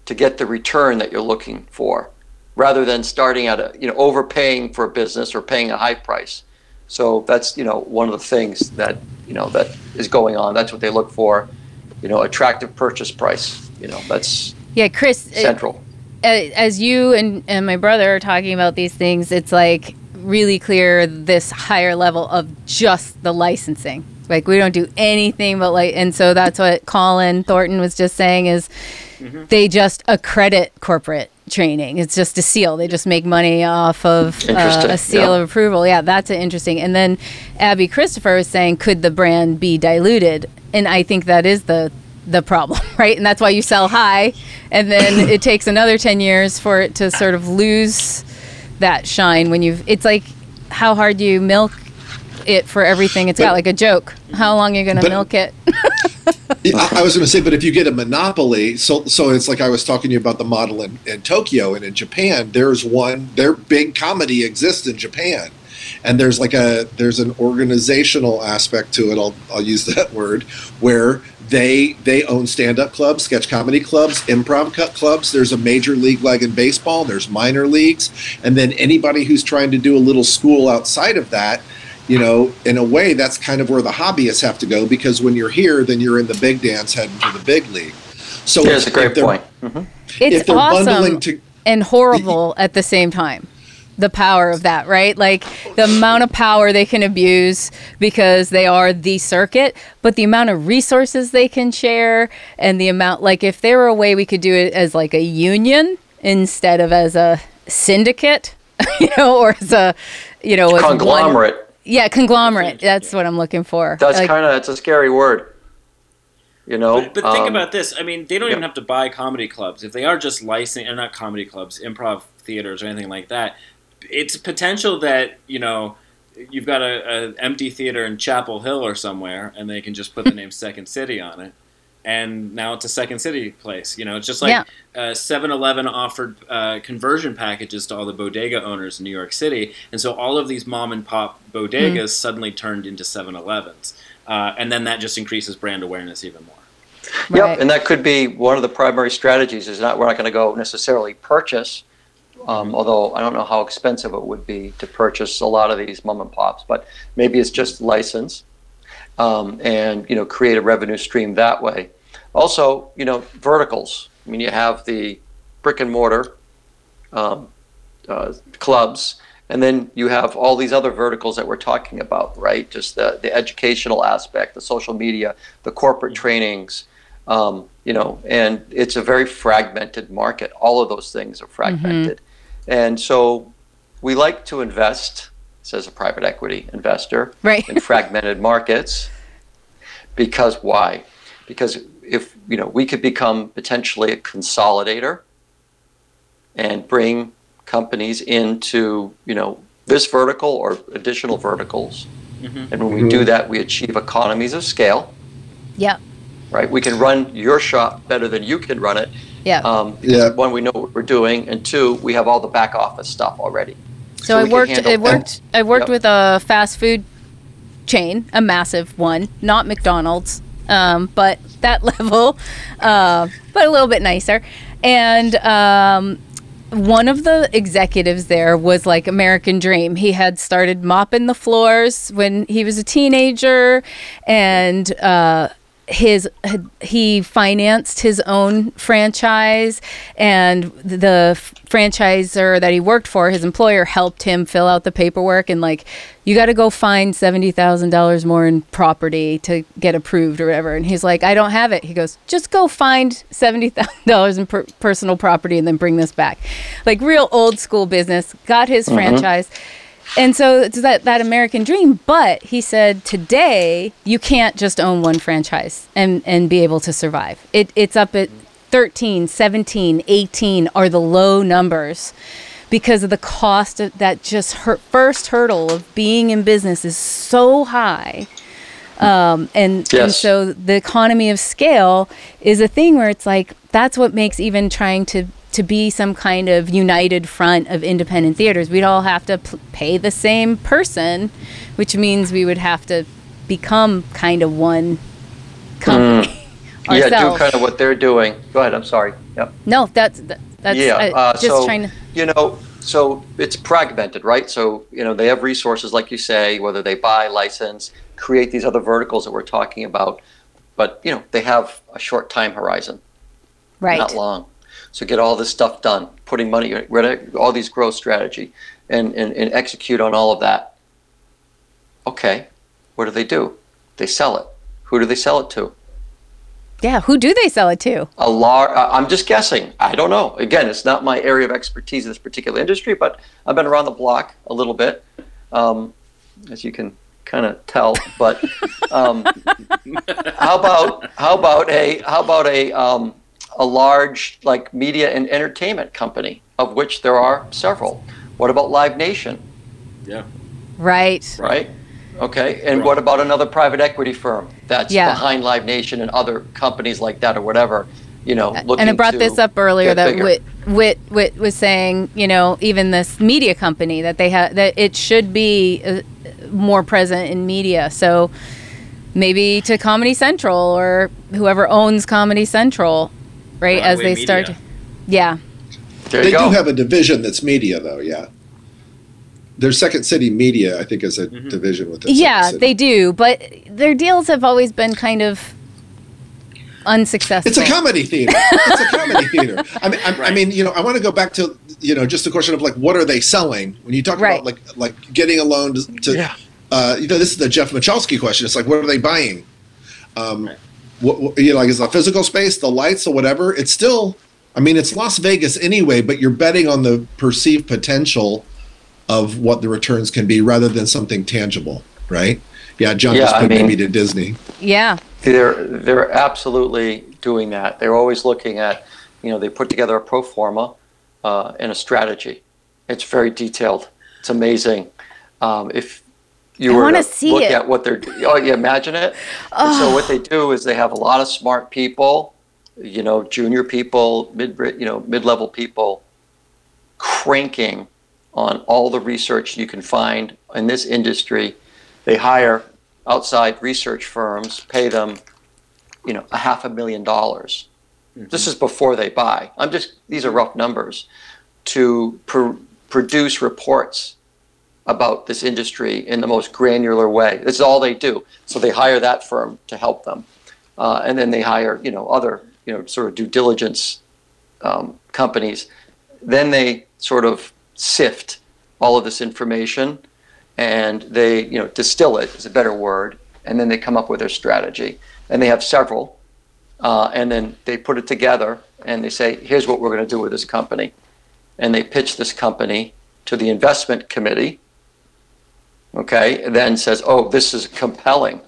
to get the return that you're looking for, rather than starting at a you know overpaying for a business or paying a high price. So that's you know one of the things that you know that is going on. That's what they look for, you know, attractive purchase price. You know, that's Yeah, Chris. central. a- as you and, and my brother are talking about these things, it's like really clear this higher level of just the licensing. Like we don't do anything but like, and so that's what Colin Thornton was just saying is they just accredit corporate training. It's just a seal. They just make money off of uh, a seal yeah. of approval. Yeah, that's interesting. And then Abby Christopher was saying, could the brand be diluted? And I think that is the the problem, right? And that's why you sell high, and then it takes another ten years for it to sort of lose that shine. When you've, it's like how hard you milk it for everything it's got, like a joke. How long are you going to But- milk it? I I was going to say, but if you get a monopoly, so so it's like I was talking to you about the model in, in Tokyo and in Japan. There's one. Their big comedy exists in Japan, and there's like a there's an organizational aspect to it. I'll I'll use that word where they they own stand up clubs, sketch comedy clubs, improv cut clubs. There's a major league like in baseball. There's minor leagues, and then anybody who's trying to do a little school outside of that you know, in a way, that's kind of where the hobbyists have to go because when you're here, then you're in the big dance heading to the big league. So Yeah, if- it's a great if they're- point. Mhm. It's awesome bundling to, and horrible at the same time. The power of that, right? Like the amount of power they can abuse because they are the circuit, but the amount of resources they can share and the amount, like, if there were a way we could do it as like a union instead of as a syndicate, you know, or as a, you know, as one- Conglomerate. yeah, conglomerate. That's what I'm looking for. That's Like, kind of that's a scary word. You know, But, but think um, about this. I mean, they don't even have to buy comedy clubs. If they are just licensing, or not comedy clubs, improv theaters or anything like that, it's potential that, you know, you've got a, a empty theater in Chapel Hill or somewhere, and they can just put the name Second City on it. And now it's a Second City place. You know, it's just like Yeah. uh, 7-Eleven offered uh, conversion packages to all the bodega owners in New York City, and so all of these mom and pop bodegas Hmm. suddenly turned into 7-Elevens, uh, and then that just increases brand awareness even more. right. Yep, and that could be one of the primary strategies. Is not we're not going to go necessarily purchase, um, although I don't know how expensive it would be to purchase a lot of these mom and pops. But maybe it's just license, um, and you know create a revenue stream that way. Also, you know verticals. I mean, you have the brick and mortar um, uh, clubs, And then you have all these other verticals that we're talking about, right? Just the, the educational aspect, the social media, the corporate trainings, um, you know, and it's a very fragmented market. All of those things are fragmented. And so we like to invest, says a private equity investor, Right. in fragmented markets. Because why? Because if you know we could become potentially a consolidator and bring companies into you know this vertical or additional verticals. Mm-hmm. And when we do that, we achieve economies of scale, Yeah. right? We can run your shop better than you can run it. Yeah. Um, Yeah. One, we know what we're doing, and two, we have all the back office stuff already. So, we I can worked. handle I worked. I worked Yep. with a fast food chain, a massive one, not McDonald's, um, but that level, uh, but a little bit nicer. And um, one of the executives there was like American Dream. He had started mopping the floors when he was a teenager, and. Uh, his he financed his own franchise and the franchisor that he worked for his employer helped him fill out the paperwork and like you got to go find $70,000 more in property to get approved or whatever. And he's like I don't have it. He goes just go find $70,000 in per- personal property and then bring this back. Like real old school business. Got his mm-hmm. franchise and so it's that, that American dream. But he said today you can't just own one franchise and, and be able to survive. It, it's up at 13, 17, 18 are the low numbers because of the cost of that just hurt, first hurdle of being in business is so high. Um, and, and so the economy of scale is a thing where it's like that's what makes even trying to to be some kind of united front of independent theaters we'd all have to p- pay the same person which means we would have to become kind of one company Yeah, do kind of what they're doing. Go ahead. I'm sorry. Yep. no that's that's yeah. I- uh, just so trying to you know, so it's fragmented, right? So you know they have resources, like you say, whether they buy, license, create these other verticals that we're talking about, but you know they have a short time horizon, right not long. So get all this stuff done, putting money, all these growth strategy, and, and and execute on all of that. Okay, what do they do? They sell it. Who do they sell it to? yeah who do they sell it to a lar- uh, I'm just guessing. I don't know. Again, it's not my area of expertise in this particular industry, but I've been around the block a little bit, um, as you can kind of tell. But um, how about how about a how about a um, a large like media and entertainment company, of which there are several. What about Live Nation, Yeah. right right? Okay, and what about another private equity firm that's Yeah. behind Live Nation and other companies like that or whatever? You know, looking and I brought to this up earlier that bigger. Wit, Wit Wit was saying, you know, even this media company that they have that it should be uh, more present in media. So maybe to Comedy Central or whoever owns Comedy Central, right? as Broadway they start, yeah, There They you do have a division that's media, though. Yeah, their Second City Media, I think, is a division with. Second yeah, City. they do. But their deals have always been kind of unsuccessful. It's a comedy theater. It's a comedy theater. I mean, I, I mean, you know, I want to go back to you know just the question of like, what are they selling? When you talk Right. about like like getting a loan to, to Yeah. uh, you know, this is the Jeff Michalski question. It's like, what are they buying? Um, what, what you know, like is the physical space, the lights, or whatever? It's still, I mean, it's Las Vegas anyway, but you're betting on the perceived potential of what the returns can be rather than something tangible, right? Yeah, John Yeah, just I put mean- maybe to Disney. yeah, They're they're absolutely doing that. They're always looking at, you know, they put together a pro forma uh, and a strategy. It's very detailed. It's amazing. Um, if you I were wanna to see look it. at what they're, oh, you imagine it. And so what they do is they have a lot of smart people, you know, junior people, mid, you know, mid-level people, cranking on all the research you can find in this industry. They hire outside research firms, pay them, you know, a half a million dollars. Mm-hmm. This is before they buy. I'm just these are rough numbers to pr- produce reports about this industry in the most granular way. This is all they do. So they hire that firm to help them, uh, and then they hire you know other you know sort of due diligence um, companies. Then they sort of sift all of this information and they, you know, distill it is a better word, and then they come up with their strategy. And they have several, uh, and then they put it together and they say, here's what we're going to do with this company. And they pitch this company to the investment committee. Okay, and then says, oh, this is compelling.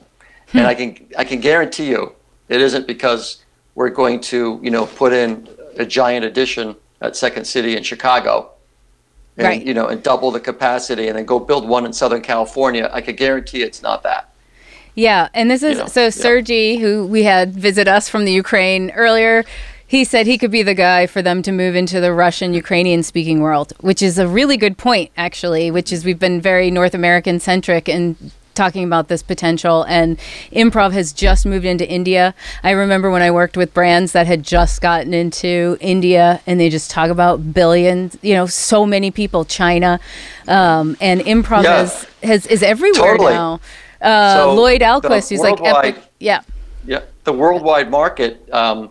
Hmm. And I can I can guarantee you it isn't because we're going to, you know, put in a giant addition at Second City in Chicago. And, Right. you know, and double the capacity and then go build one in Southern California. I could guarantee it's not that. Yeah, and this is You know, so yeah. Who we had visit us from the Ukraine earlier. He said he could be the guy for them to move into the Russian Ukrainian speaking world, which is a really good point, actually. Which is we've been very North American centric in talking about this potential, and improv has just moved into India. I remember when I worked with brands that had just gotten into India, and they just talk about billions, you know, so many people, China, um, and improv Yeah. has, has is everywhere Totally. now. Uh, So, Lloyd Ahlquist, who's like worldwide- epic. Yeah. Yeah, the worldwide market, um,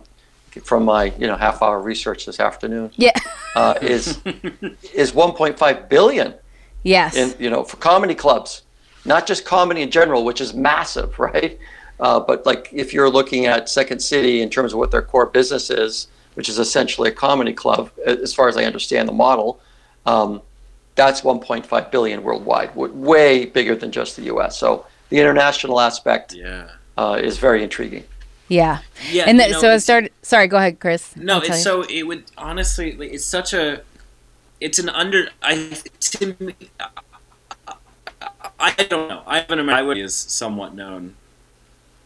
from my you know half hour research this afternoon, Yeah. uh, is is 1.5 billion yes. in you know for comedy clubs, not just comedy in general, which is massive, right? Uh, but like if you're looking at Second City in terms of what their core business is, which is essentially a comedy club, as far as I understand the model, um, that's 1.5 billion worldwide, way bigger than just the U.S. So the international aspect Yeah. uh, is very intriguing. Yeah. Yeah. And you know, so I started. Sorry, go ahead, Chris. No, it's so it would honestly. It's such a. It's an under. I to me. I don't know. I haven't. I would is somewhat known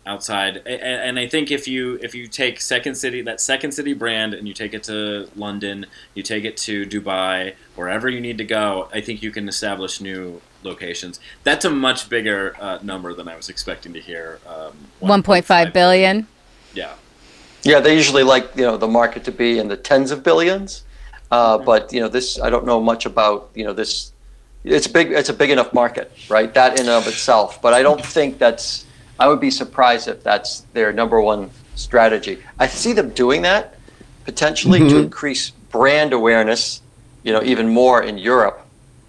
outside, A- a- and I think if you if you take Second City that Second City brand and you take it to London, you take it to Dubai, wherever you need to go, I think you can establish new locations. That's a much bigger uh, number than I was expecting to hear. Um, 1.5 billion. Yeah. Yeah, they usually like you know the market to be in the tens of billions, uh, but you know this I don't know much about you know this. It's big. It's a big enough market, right? That in and of itself. But I don't think that's. I would be surprised if that's their number one strategy. I see them doing that potentially to Mhm. increase brand awareness, you know, even more in Europe,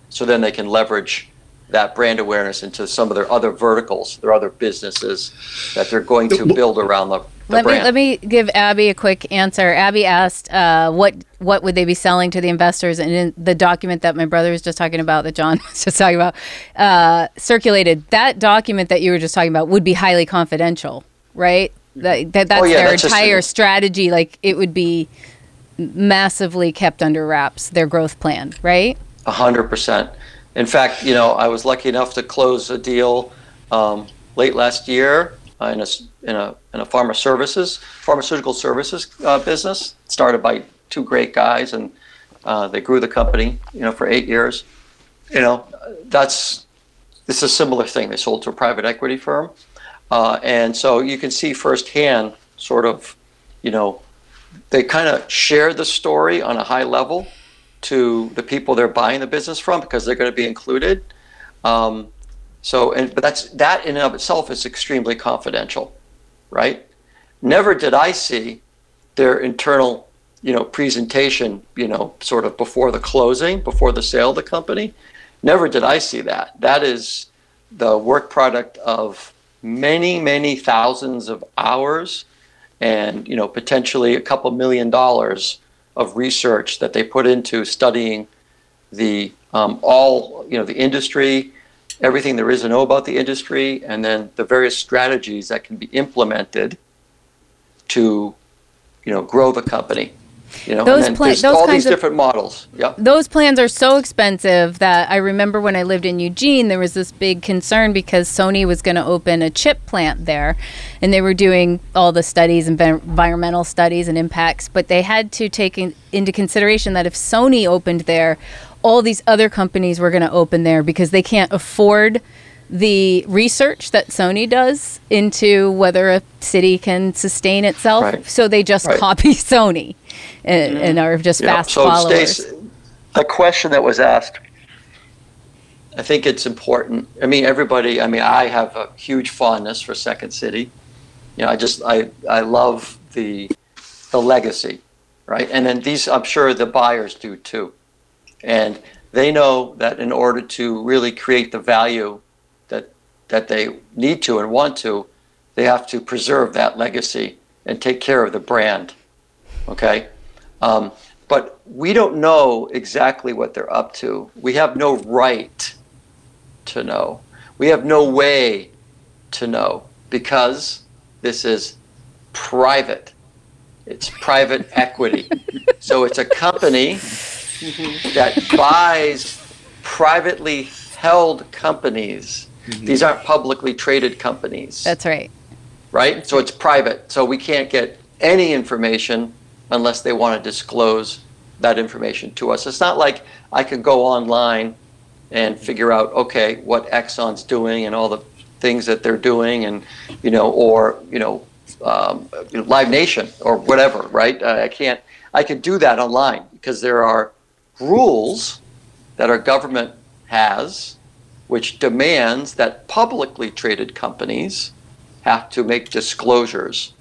so then they can leverage that brand awareness into some of their other verticals, their other businesses that they're going to build around the, Let me let me give Abby a quick answer. Abby asked, uh, "What what would they be selling to the investors?" And in the document that my brother was just talking about, that John was just talking about, uh, circulated. That document that you were just talking about would be highly confidential, right? That, that that's Oh, yeah, their that's entire a- strategy. Like it would be massively kept under wraps. Their growth plan, right? A hundred percent. In fact, you know, I was lucky enough to close a deal um, late last year uh, in a in a in a pharma services pharmaceutical services uh, business started by two great guys, and uh, they grew the company, you know, for eight years. You know, that's it's a similar thing. They sold to a private equity firm, uh, and so you can see firsthand, sort of, you know, they kind of share the story on a high level to the people they're buying the business from because they're going to be included. Um, so, and but that's that in and of itself is extremely confidential, right? Never did I see their internal, you know, presentation, you know, sort of before the closing, before the sale of the company. Never did I see that. That is the work product of many, many thousands of hours and, you know, potentially a couple million dollars of research that they put into studying the um, all you know the industry, everything there is to know about the industry, and then the various strategies that can be implemented to you know grow the company. You know, Those pla- those all kinds these of- different models. Yep. those plans are so expensive that I remember when I lived in Eugene, there was this big concern because Sony was going to open a chip plant there, and they were doing all the studies and environmental studies and impacts. But they had to take in, into consideration that if Sony opened there, all these other companies were going to open there because they can't afford the research that Sony does into whether a city can sustain itself. Right. So they just Right. copy Sony and, mm-hmm. and are just Yeah, fast so followers. Stace, a question that was asked, I think it's important. I mean, everybody. I mean, I have a huge fondness for Second City. You know, I just I I love the the legacy, right? And then these, I'm sure the buyers do too. And they know that in order to really create the value that that they need to and want to, they have to preserve that legacy and take care of the brand. Okay, um, but we don't know exactly what they're up to. We have no right to know. We have no way to know because this is private. It's private equity. So it's a company that buys privately held companies. These aren't publicly traded companies, That's right. right? So it's private. So we can't get any information unless they want to disclose that information to us. It's not like I could go online and figure out, okay, what Exxon's doing and all the things that they're doing, and you know, or you know, um, Live Nation or whatever, right? Uh, I can't. I could do that online because there are rules that our government has, which demands that publicly traded companies have to make disclosures.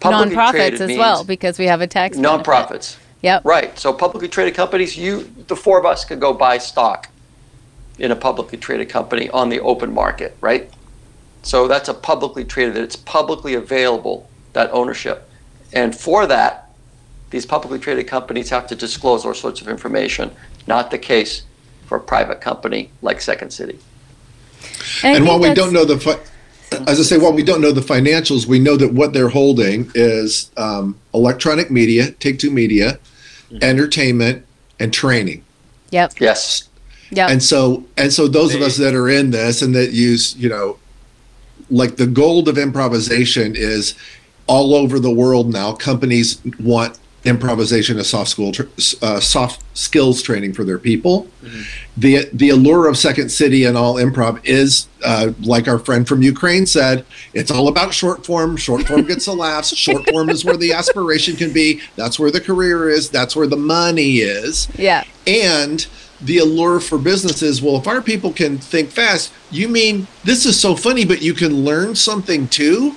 Publicly Nonprofits as well, because we have a tax. benefit. Nonprofits. Yep. Right. So publicly traded companies, you, the four of us could go buy stock in a publicly traded company on the open market, right? So that's a publicly traded, it's publicly available, that ownership. And for that, these publicly traded companies have to disclose all sorts of information. Not the case for a private company like Second City. I and while we don't know the, fi- as I say, while we don't know the financials, we know that what they're holding is um, electronic media, Take Two Media, entertainment, and training. Yep. Yes. Yep. And so, and so, those of us that are in this and that use, you know, like the gold of improvisation is all over the world now. Companies want improvisation as soft school, uh, soft skills training for their people. The the allure of Second City and all improv is, uh, like our friend from Ukraine said, it's all about short form. Short form gets the laughs. Short form is where the aspiration can be. That's where the career is. That's where the money is yeah. and the allure for businesses well if our people can think fast you mean this is so funny but you can learn something too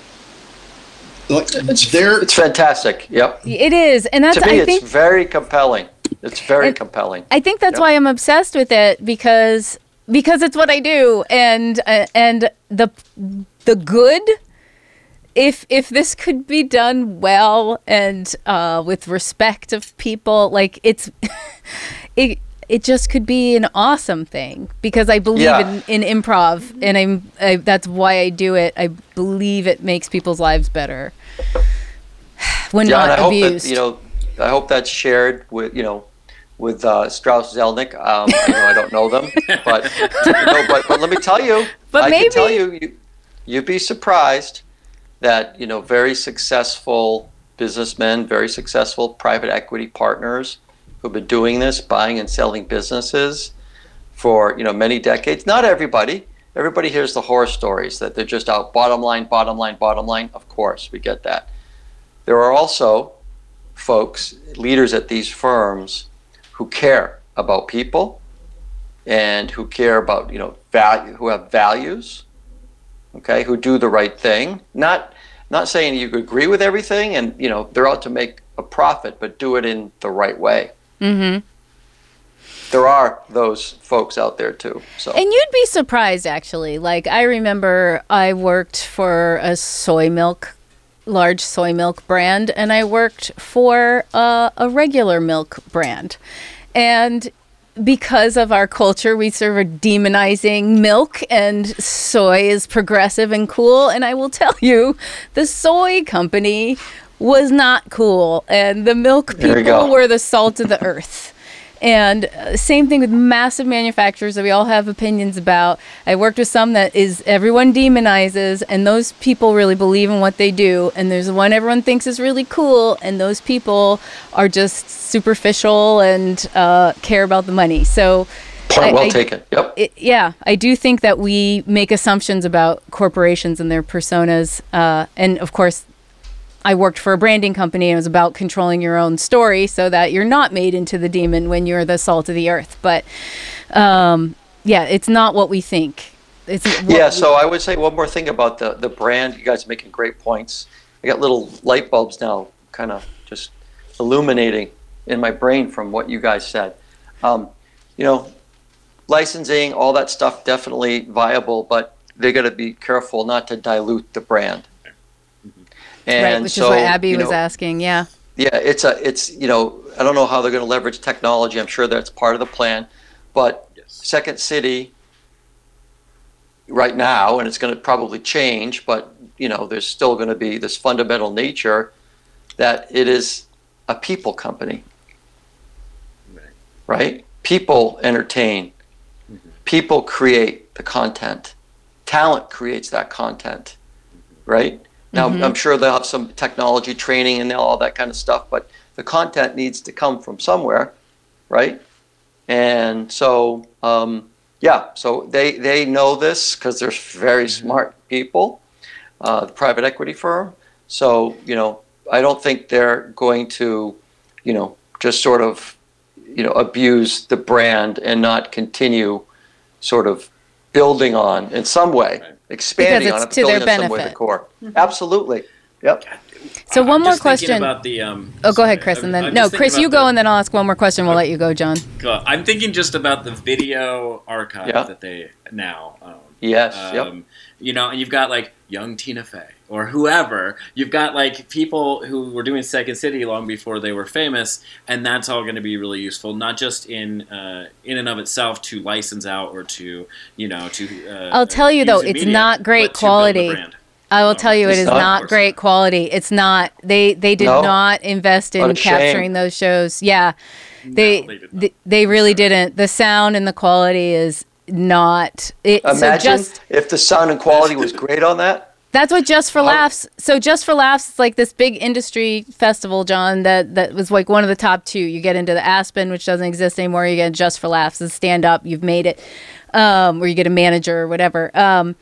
like they're It's fantastic. Yep. It is, and that's to me, I it's think very compelling. It's very And- compelling. I think that's Yep. why I'm obsessed with it because because it's what I do, and uh, and the the good. If if this could be done well and uh, with respect of people, like it's it it just could be an awesome thing because I believe Yeah. in, in improv and I'm I, that's why I do it. I believe it makes people's lives better when Yeah, not I hope abused. that you know, I hope that's shared with you know, with uh, Strauss Zelnick. Um, I know I don't know them, but but but let me tell you, But I maybe- can tell you, you, you'd be surprised that you know very successful businessmen, very successful private equity partners who've been doing this, buying and selling businesses for you know many decades. Not everybody. Everybody hears the horror stories that they're just out bottom line, bottom line, bottom line. Of course, we get that. There are also folks, leaders at these firms, who care about people and who care about you know value, who have values, okay, who do the right thing. Not not saying you agree with everything, and you know they're out to make a profit, but do it in the right way. mm-hmm. There are those folks out there too. So And you'd be surprised, actually. Like, I remember I worked for a soy milk, large soy milk brand, and I worked for a, a regular milk brand. And because of our culture, we sort of are demonizing milk, and soy is progressive and cool. And I will tell you, the soy company was not cool, and the milk people were the salt of the earth. And uh, same thing with massive manufacturers that we all have opinions about. I worked with some that is everyone demonizes, and those people really believe in what they do. And there's one everyone thinks is really cool, and those people are just superficial and uh, care about the money. So, point I- well I- taken. Yep. it, yeah, I do think that we make assumptions about corporations and their personas. Uh, and of course, I worked for a branding company and it was about controlling your own story so that you're not made into the demon when you're the salt of the earth. But um, yeah, it's not what we think. It's Yeah, so I would say one more thing about the, the brand. You guys are making great points. I got little light bulbs now, kind of just illuminating in my brain from what you guys said. Um, you know, licensing, all that stuff definitely viable, but they got to be careful not to dilute the brand. And right, which so, is what Abby you was asking. Yeah. yeah, it's a, it's you know, I don't know how they're going to leverage technology. I'm sure that's part of the plan, but Yes. Second City right now, and it's going to probably change, but you know, there's still going to be this fundamental nature that it is a people company, Right. right? People entertain, mm-hmm. people create the content, talent creates that content, mm-hmm. right? Now, I'm sure they'll have some technology training and all that kind of stuff, but the content needs to come from somewhere, right? And so, um, yeah, so they, they know this because they're very smart people, uh, the private equity firm. So, you know, I don't think they're going to, you know, just sort of, you know, abuse the brand and not continue sort of building on in some way, Right. Expanding Because on it's it, to their building on some way the benefit. core. Absolutely. Yep. So one I'm more just thinking question. about the. Um, Oh, go ahead, sorry, Chris, I'm- and then I'm no, just Chris, thinking you about go, the- and then I'll ask one more question. We'll let you go, John. Go- I'm thinking just about the video archive Yeah. that they now own. Yes. yep. Um, You know, and you've got like young Tina Fey or whoever. You've got like people who were doing Second City long before they were famous, and that's all going to be really useful, not just in uh, in and of itself to license out or to you know to. Uh, I'll tell you, though, it's media, not great but to build the quality. I will No, tell you, it's not. not great quality. It's not. They they did No. not invest in What shame. capturing those shows. Yeah, they they did they, they really didn't. The sound and the quality is not. It, so Imagine just if the sound and quality was great on that. That's what Just for Laughs. So Just for Laughs, it's like this big industry festival, John. That that was like one of the top two. You get into the Aspen, which doesn't exist anymore. You get Just for Laughs, it's stand up. You've made it, um, where you get a manager or whatever. Um,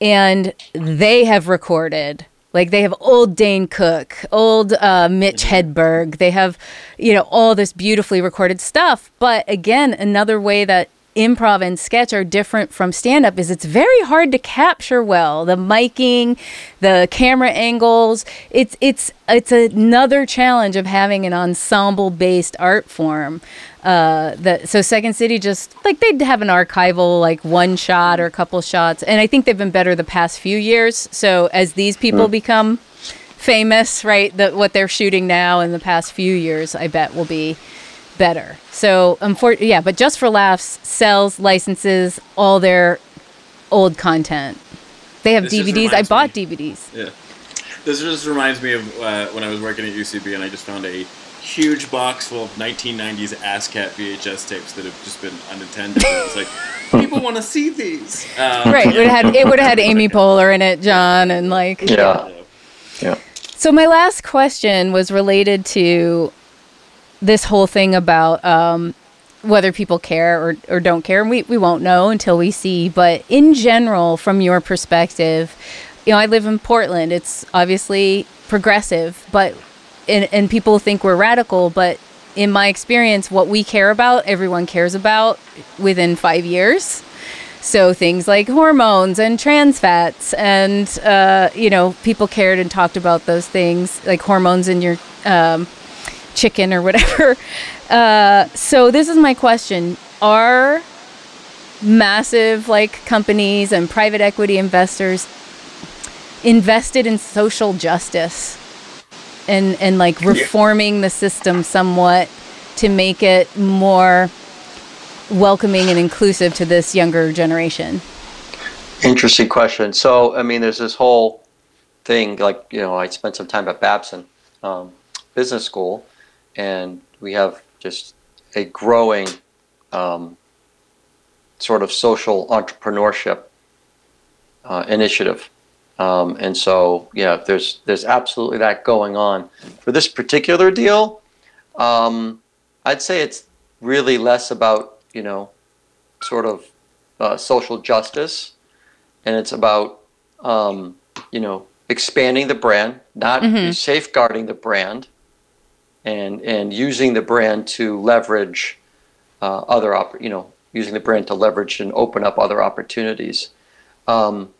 and they have recorded. Like they have old Dane Cook, old uh, Mitch Hedberg. They have, you know, all this beautifully recorded stuff. But again, another way that improv and sketch are different from stand up is it's very hard to capture well the miking the camera angles. It's it's it's another challenge of having an ensemble based art form uh that so second city just like they'd have an archival like one shot or a couple shots and i think they've been better the past few years. So as these people become famous right that what they're shooting now in the past few years i bet will be better. So, unfor- yeah, but just for laughs sells licenses all their old content. They have This DVDs. I bought me- DVDs. Yeah. This just reminds me of uh, when I was working at UCB and I just found a huge box full of 1990s ASSSSCAT VHS tapes that have just been unattended. It's like, people want to see these. Um, Right. It would have had, it would have had Amy Poehler in it, John, and like. Yeah. Yeah. Yeah. So my last question was related to this whole thing about um, whether people care or, or don't care. We, we won't know until we see. But in general, from your perspective, you know, I live in Portland. It's obviously progressive, but and, and people think we're radical, but in my experience, what we care about, everyone cares about within five years. So things like hormones and trans fats, and uh, you know, people cared and talked about those things, like hormones in your um, chicken or whatever. Uh, so this is my question: Are massive like companies and private equity investors invested in social justice and and like reforming the system somewhat to make it more welcoming and inclusive to this younger generation? Interesting question. So, I mean, there's this whole thing. Like, you know, I spent some time at Babson um, Business School, and we have just a growing um, sort of social entrepreneurship uh, initiative. Um, and so, yeah, there's there's absolutely that going on. For this particular deal, um, I'd say it's really less about you know, sort of uh, social justice, and it's about um, you know expanding the brand, not safeguarding the brand, and and using the brand to leverage uh, other opp- you know using the brand to leverage and open up other opportunities. Um,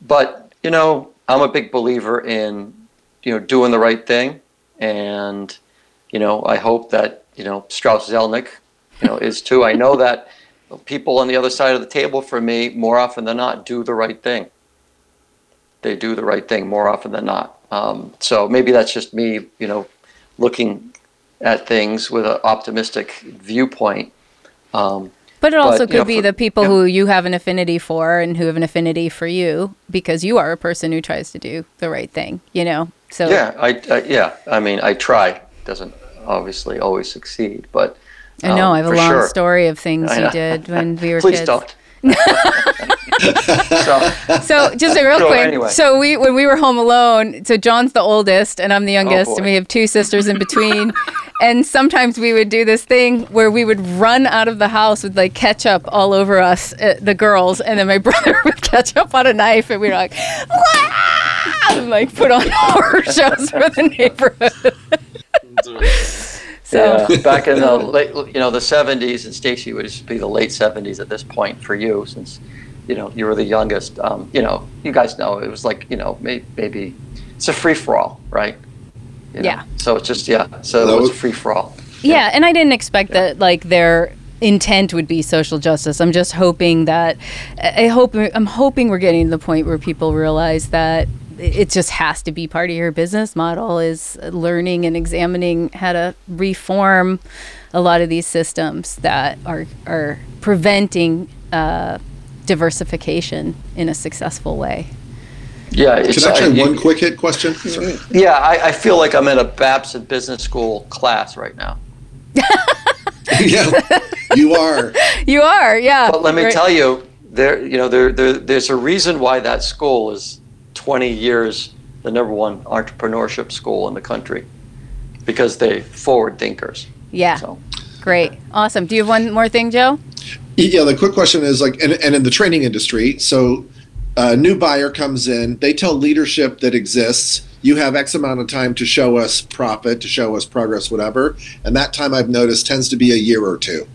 but you know, I'm a big believer in you know doing the right thing, and you know I hope that you know Strauss Zelnick you know is too. I know that people on the other side of the table for me, more often than not, do the right thing. They do the right thing more often than not. Um, so maybe that's just me, you know, looking at things with an optimistic viewpoint. Um, But it also But, you know, could be for- the people yeah. who you have an affinity for and who have an affinity for you because you are a person who tries to do the right thing, you know? So yeah, I, I yeah, I mean, I try. Doesn't obviously always succeed, but I know um, I have a long sure. story of things you did when we were Please kids. don't. so, So just a real So quick. anyway. So we when we were home alone, so John's the oldest and I'm the youngest, Oh, and we have two sisters in between. and sometimes we would do this thing where we would run out of the house with like ketchup all over us, uh, the girls, and then my brother would catch up on a knife, and we were like, and like put on horror shows for the neighborhood. So yeah, back in the late, you know, the '70s, and Stacey would just be the late '70s at this point for you, since you know you were the youngest. Um, you know, you guys know it was like you know may, maybe it's a free for all, right? You know? Yeah. So it's just yeah. So That it was was- free for all. Yeah, and I didn't expect that like their intent would be social justice. I'm just hoping that I hope I'm hoping we're getting to the point where people realize that it just has to be part of your business model is learning and examining how to reform a lot of these systems that are are preventing uh, diversification in a successful way. Yeah. It's, Can I try uh, you- one quick hit question? Sorry. Yeah, I, I feel like I'm in a Babson Business School class right now. yeah, you are. You are, yeah. But let me Right. tell you, there, you know, there, there, there's a reason why that school is 20 years the number one entrepreneurship school in the country, because they forward thinkers. Yeah, So great, awesome. Do you have one more thing, Joe? Yeah, the quick question is like, and, and in the training industry, so a new buyer comes in, they tell leadership that exists, you have X amount of time to show us profit, to show us progress, whatever. And that time I've noticed tends to be a year or two.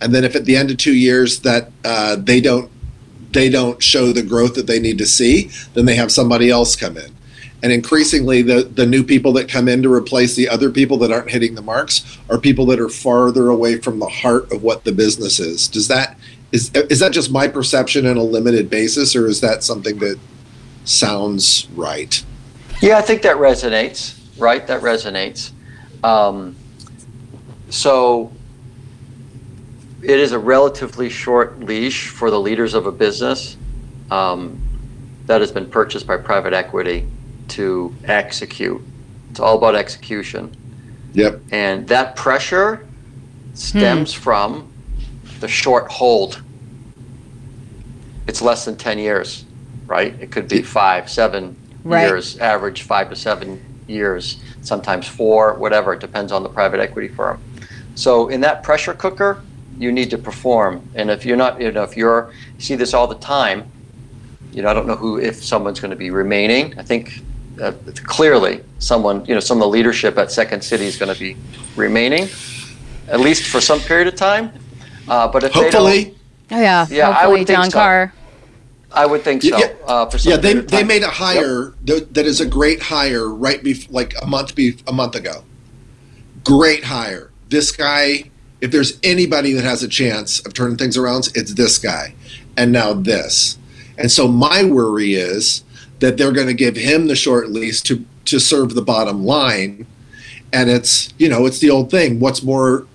And then if at the end of two years that uh, they don't they don't show the growth that they need to see, then they have somebody else come in. And increasingly, the, the new people that come in to replace the other people that aren't hitting the marks are people that are farther away from the heart of what the business is. Does that is is that just my perception on a limited basis, or is that something that sounds right? yeah, I think that resonates, right? That resonates. Um, so it is a relatively short leash for the leaders of a business um, that has been purchased by private equity to execute. It's all about execution. Yep. And that pressure stems from the short hold. It's less than 10 years, right? It could be five, seven Right. years, average five to seven years, sometimes four, whatever. It depends on the private equity firm. So in that pressure cooker, you need to perform. And if you're not, you know, if you're, you see this all the time, you know, I don't know who, if someone's going to be remaining. I think uh, clearly someone, you know, some of the leadership at Second City is going to be remaining, at least for some period of time. Uh, but if they Hopefully, don't, Oh, yeah, Yeah, I hopefully would think John so. Carr. I would think so. Yeah, uh, for some yeah. They period of they time. made a hire that, that is a great hire right bef- like a month be- a month ago. Great hire. This guy. If there's anybody that has a chance of turning things around, it's this guy. And now this. And so my worry is that they're going to give him the short lease to to serve the bottom line. And it's you know it's the old thing. What's more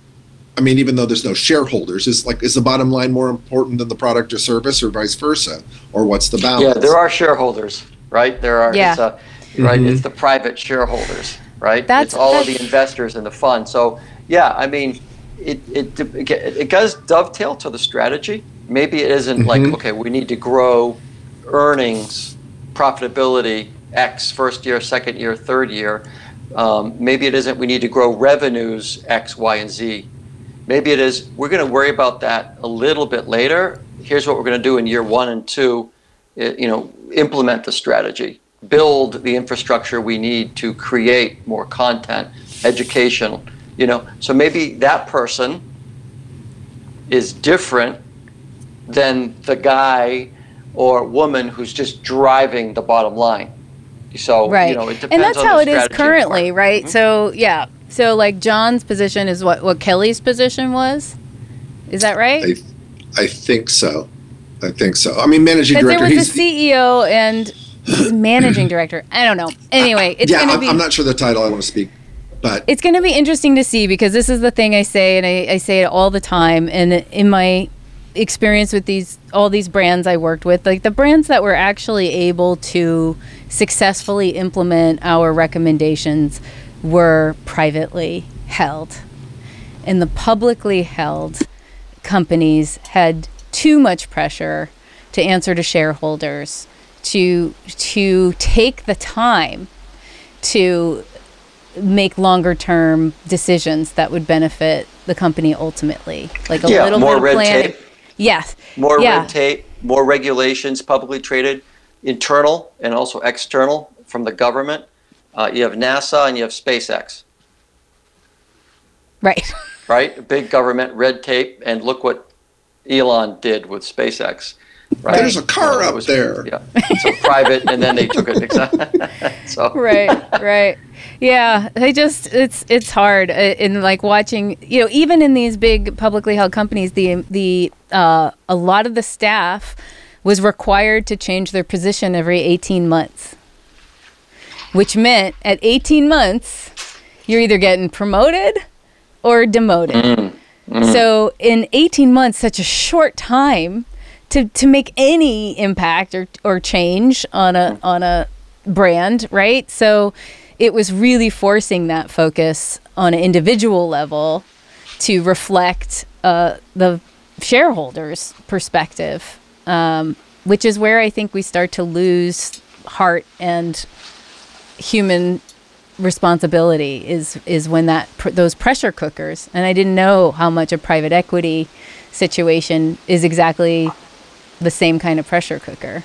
I mean, even though there's no shareholders, is like is the bottom line more important than the product or service, or vice versa, or what's the balance? Yeah, there are shareholders, right? There are. Yeah. It's a, right. Mhm. It's the private shareholders, right? That's- it's all of the investors in the fund. So yeah, I mean, it it it does dovetail to the strategy. Maybe it isn't like Mhm. okay, we need to grow earnings, profitability X first year, second year, third year. Um, maybe it isn't we need to grow revenues X, Y, and Z. Maybe it is we're going to worry about that a little bit later. Here's what we're going to do in year one and two. i- You know, implement the strategy, build the infrastructure we need to create more content, education. You know, so maybe that person is different than the guy or woman who's just driving the bottom line. So right you know, it depends and that's on how the it is strategy currently part. right mm-hmm. so yeah so like john's position is what what kelly's position was is that right I, I think so. I think so. I mean, managing Because there director. was he's, a CEO and managing director. I don't know. Anyway, it's yeah, going to I'm, be. I'm not sure the title I want to speak, but it's going to be interesting to see because this is the thing I say, and I, I say it all the time. And in my experience with these, all these brands I worked with, like the brands that were actually able to successfully implement our recommendations were privately held. And the publicly held companies had too much pressure to answer to shareholders to to take the time to make longer term decisions that would benefit the company ultimately like a Yeah, little more bit of red planning tape. yes More yeah red tape, more regulations, publicly traded, internal and also external from the government. Uh, you have NASA and you have SpaceX, right right? Big government, red tape, and look what Elon did with SpaceX. Right? There's a car it up there. Yeah, so private, and then they took it. so right right yeah they just it's it's hard uh, in like watching you know even in these big publicly held companies the the uh, a lot of the staff was required to change their position every 18 months. Which meant at 18 months you're either getting promoted or demoted. So in 18 months such a short time to, to make any impact or, or change on a on a brand right? So it was really forcing that focus on an individual level to reflect uh, the shareholders perspective um, which is where i think we start to lose heart and human responsibility is is when that pr- those pressure cookers and I didn't know how much a private equity situation is exactly the same kind of pressure cooker.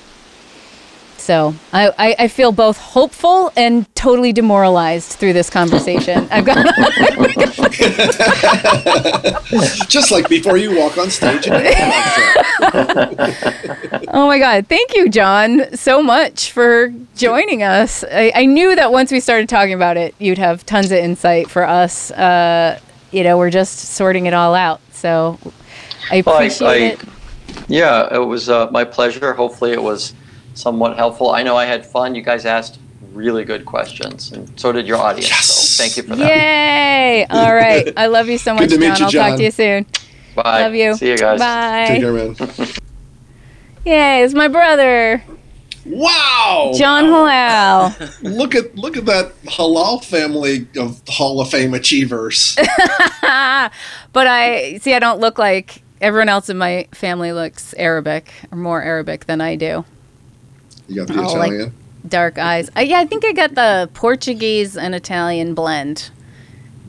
So I, I, I feel both hopeful and totally demoralized through this conversation. I've got just like before you walk on stage. Oh my god, thank you, John, so much for joining us. I, I knew that once we started talking about it, you'd have tons of insight for us. Uh, you know, we're just sorting it all out. So I Well, I- appreciate I- it. yeah, it was uh, my pleasure. Hopefully, it was somewhat helpful. I know I had fun. You guys asked really good questions, and so did your audience. Yes. So thank you for that. Yay! All right. I love you so much, to meet John. I'll talk to you soon. Bye. Love you. See you guys. Bye. Take care, man. Yay, it's my brother, Wow, John Hallal. Look at look at that Hallal family of Hall of Fame achievers. but I see I don't look like everyone else in my family looks Arabic or more Arabic than I do. You got the Oh, like- Dark eyes. Uh, yeah, I think I got the Portuguese and Italian blend.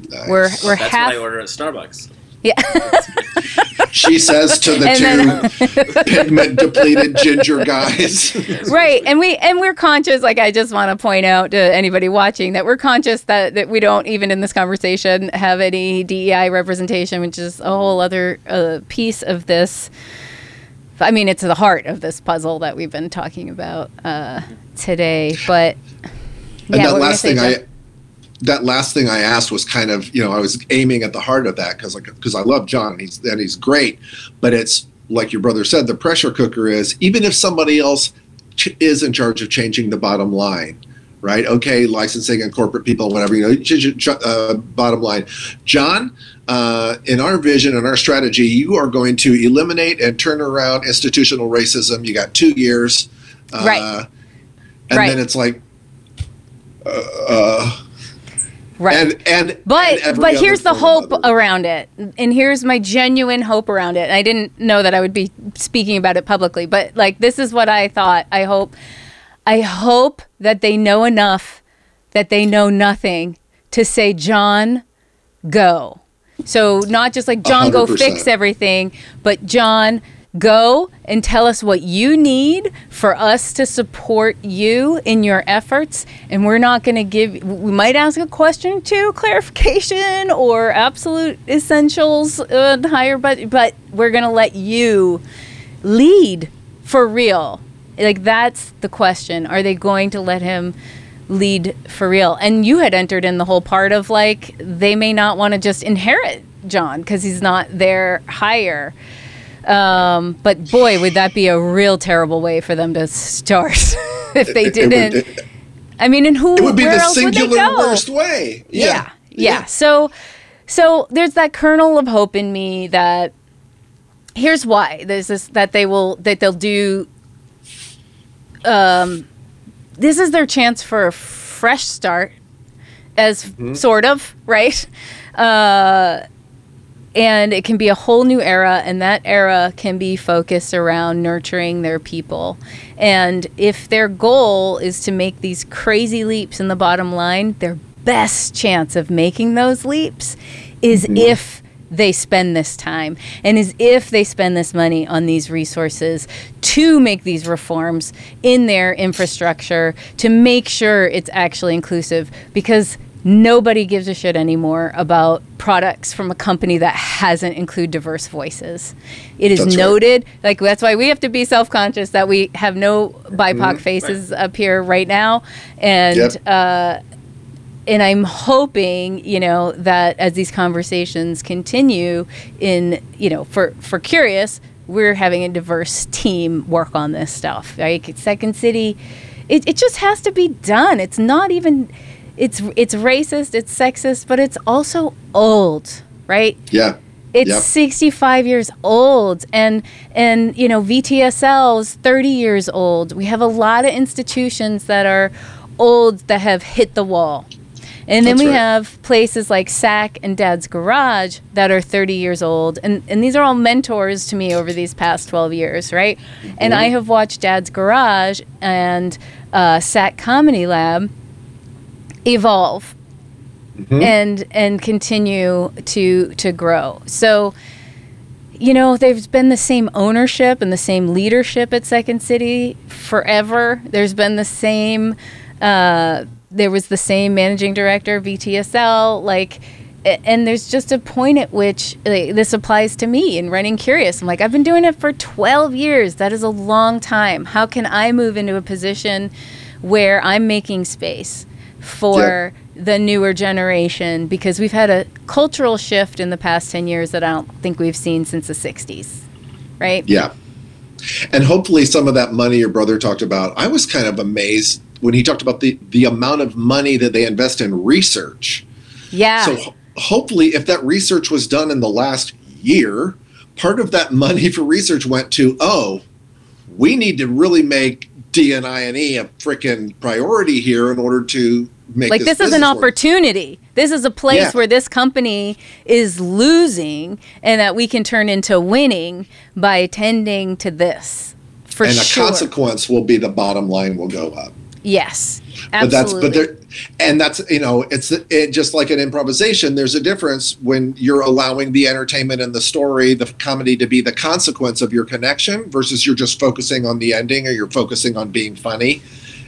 Nice. We're we're That's half what I order at Starbucks. Yeah. she says to the And two pigment depleted ginger guys. right and we and we're conscious like i just want to point out to anybody watching that we're conscious that that we don't even in this conversation have any dei representation which is a whole other uh, piece of this i mean it's the heart of this puzzle that we've been talking about uh, today but and yeah, that were you last thing say, I Jeff? that last thing I asked was kind of you know I was aiming at the heart of that because like because I love John and he's and he's great, but it's like your brother said the pressure cooker is even if somebody else ch- is in charge of changing the bottom line. Right. Okay. Licensing and corporate people, whatever, you know, ch- ch- uh, bottom line. John, uh, in our vision and our strategy, you are going to eliminate and turn around institutional racism. You got two years. Uh, Right. And Right. then it's like, uh, uh, right and and But and but here's the hope other- around it, and here's my genuine hope around it. I didn't know that I would be speaking about it publicly, but like this is what I thought. I hope, I hope that they know enough that they know nothing to say, John, go. So not just like John, go 100%. fix everything, but John, go and tell us what you need for us to support you in your efforts. And we're not going to give, we might ask a question to clarification or absolute essentials, uh, higher, but, but we're going to let you lead for real. Like that's the question. Are they going to let him lead for real? And you had entered in the whole part of like they may not want to just inherit John because he's not their hire. Um, but boy, would that be a real terrible way for them to start if they It- it didn't. It, I mean, and who? it would be the singular worst way. yeah, yeah. So, so there's that kernel of hope in me that here's why there's this that they will that they'll do. Um, this is their chance for a fresh start, as sort of right. Uh, and it can be a whole new era and that era can be focused around nurturing their people. And if their goal is to make these crazy leaps in the bottom line their best chance of making those leaps is if they spend this time and is if they spend this money on these resources to make these reforms in their infrastructure to make sure it's actually inclusive because nobody gives a shit anymore about products from a company that hasn't include diverse voices. It is That's right. noted, like that's why we have to be self-conscious that we have no BIPOC faces up here right now, and Yep. uh, and I'm hoping, you know, that as these conversations continue, in you know, for for curious, we're having a diverse team work on this stuff. Like Second City, it, it just has to be done. It's not even, it's it's racist, it's sexist, but it's also old, right? Yeah. It's Yep. 65 years old and and you know VTSL is 30 years old. We have a lot of institutions that are old that have hit the wall. And then That's we right. have places like SAK and Dad's Garage that are 30 years old. And, and these are all mentors to me over these past 12 years, right? And I have watched Dad's Garage and uh, SAK Comedy Lab evolve and and continue to to grow. So you know, there's been the same ownership and the same leadership at Second City forever. There's been the same uh, there was the same managing director of VTSL like and there's just a point at which like, this applies to me in running curious i'm like i've been doing it for 12 years that is a long time how can i move into a position where i'm making space for the newer generation because we've had a cultural shift in the past 10 years that I don't think we've seen since the 60s. Right? Yeah. And hopefully some of that money your brother talked about, I was kind of amazed when he talked about the, the amount of money that they invest in research. Yeah. So ho- hopefully if that research was done in the last year, part of that money for research went to, oh, we need to really make DNI and I and E a freaking priority here in order to make this like this, is an business work. opportunity. This is a place Yeah. where this company is losing and that we can turn into winning by attending to this. For sure. and a consequence will be the bottom line will go up. Yes. absolutely. but that's but there and that's you know it's it, just like an improvisation there's a difference when you're allowing the entertainment and the story the comedy to be the consequence of your connection versus you're just focusing on the ending or you're focusing on being funny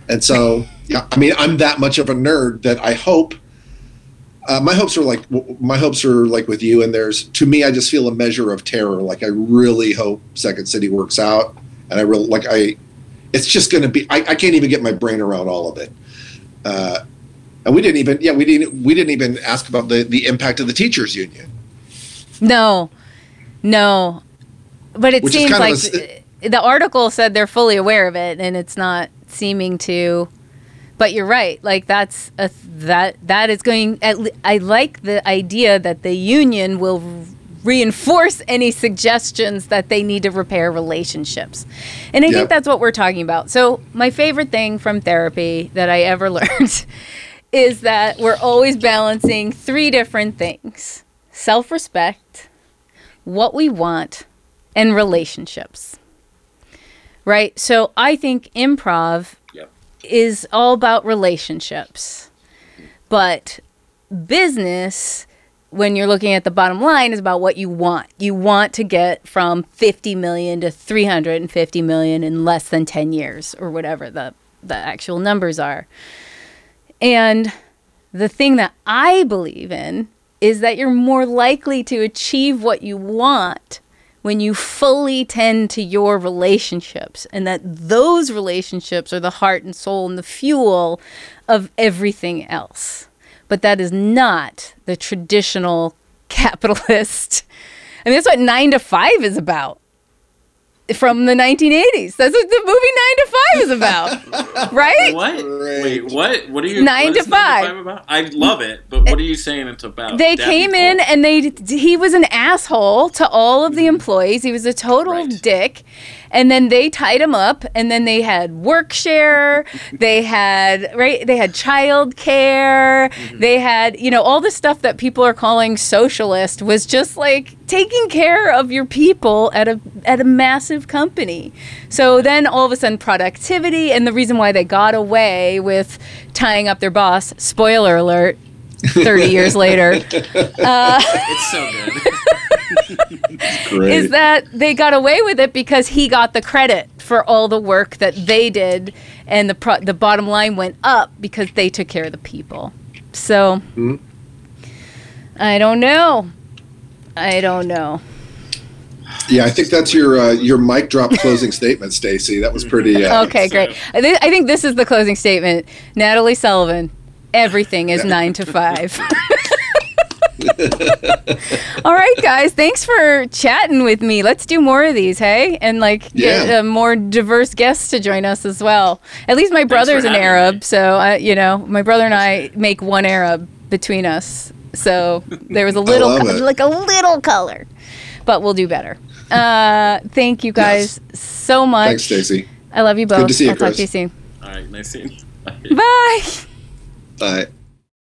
and so yeah i mean i'm that much of a nerd that i hope uh, my hopes are like my hopes are like with you and there's to me i just feel a measure of terror like i really hope second city works out and i really like i it's just going to be I, I can't even get my brain around all of it uh, and we didn't even yeah we didn't we didn't even ask about the the impact of the teachers union No, no. But it Which seems like a the article said they're fully aware of it, and it's not seeming to. But you're right. Like that's a that that is going. At I like the idea that the union will reinforce any suggestions that they need to repair relationships, and I Yep. think that's what we're talking about. So my favorite thing from therapy that I ever learned is that we're always balancing three different things: self-respect, what we want, and relationships. Right? So I think improv Yep. is all about relationships. But business, when you're looking at the bottom line, is about what you want. You want to get from 50 million to 350 million in less than 10 years or whatever the, the actual numbers are. And the thing that I believe in is that you're more likely to achieve what you want when you fully tend to your relationships and that those relationships are the heart and soul and the fuel of everything else. But that is not the traditional capitalist. I mean, that's what nine to five is about. From the 1980s. That's what the movie Nine to Five is about, right? What? Great. Wait, what? What are you? Nine to is Nine to Five. about? I love it, but what are you saying it's about? They Dabney came Cole? in and they he was an asshole to all of the employees. He was a total Right. dick. And then they tied him up and then they had work share, they had right they had child care, Mm-hmm. they had, you know, all the stuff that people are calling socialist was just like taking care of your people at a at a massive company. So then all of a sudden productivity and the reason why they got away with tying up their boss, spoiler alert, 30 years later, It's so good. Is that they got away with it because he got the credit for all the work that they did and the pro- the bottom line went up because they took care of the people. So Hmm. I don't know. I don't know. yeah, I think that's your uh, your mic drop closing statement, Stacey. That was pretty. Uh, Okay, great. I, thi- I think this is the closing statement. Natalie Sullivan, everything is 9 to 5. All right, guys. Thanks for chatting with me. Let's do more of these, hey? And like get Yeah. uh, more diverse guests to join us as well. At least my brother's an Arab, me. so I, you know, my brother and I make one Arab between us. So there was a little, co- like a little color, but we'll do better. Uh, thank you guys so much. Thanks, Stacey. I love you both. Good to see you, I'll talk to you soon. All right, nice seeing you. Bye. Bye. Bye.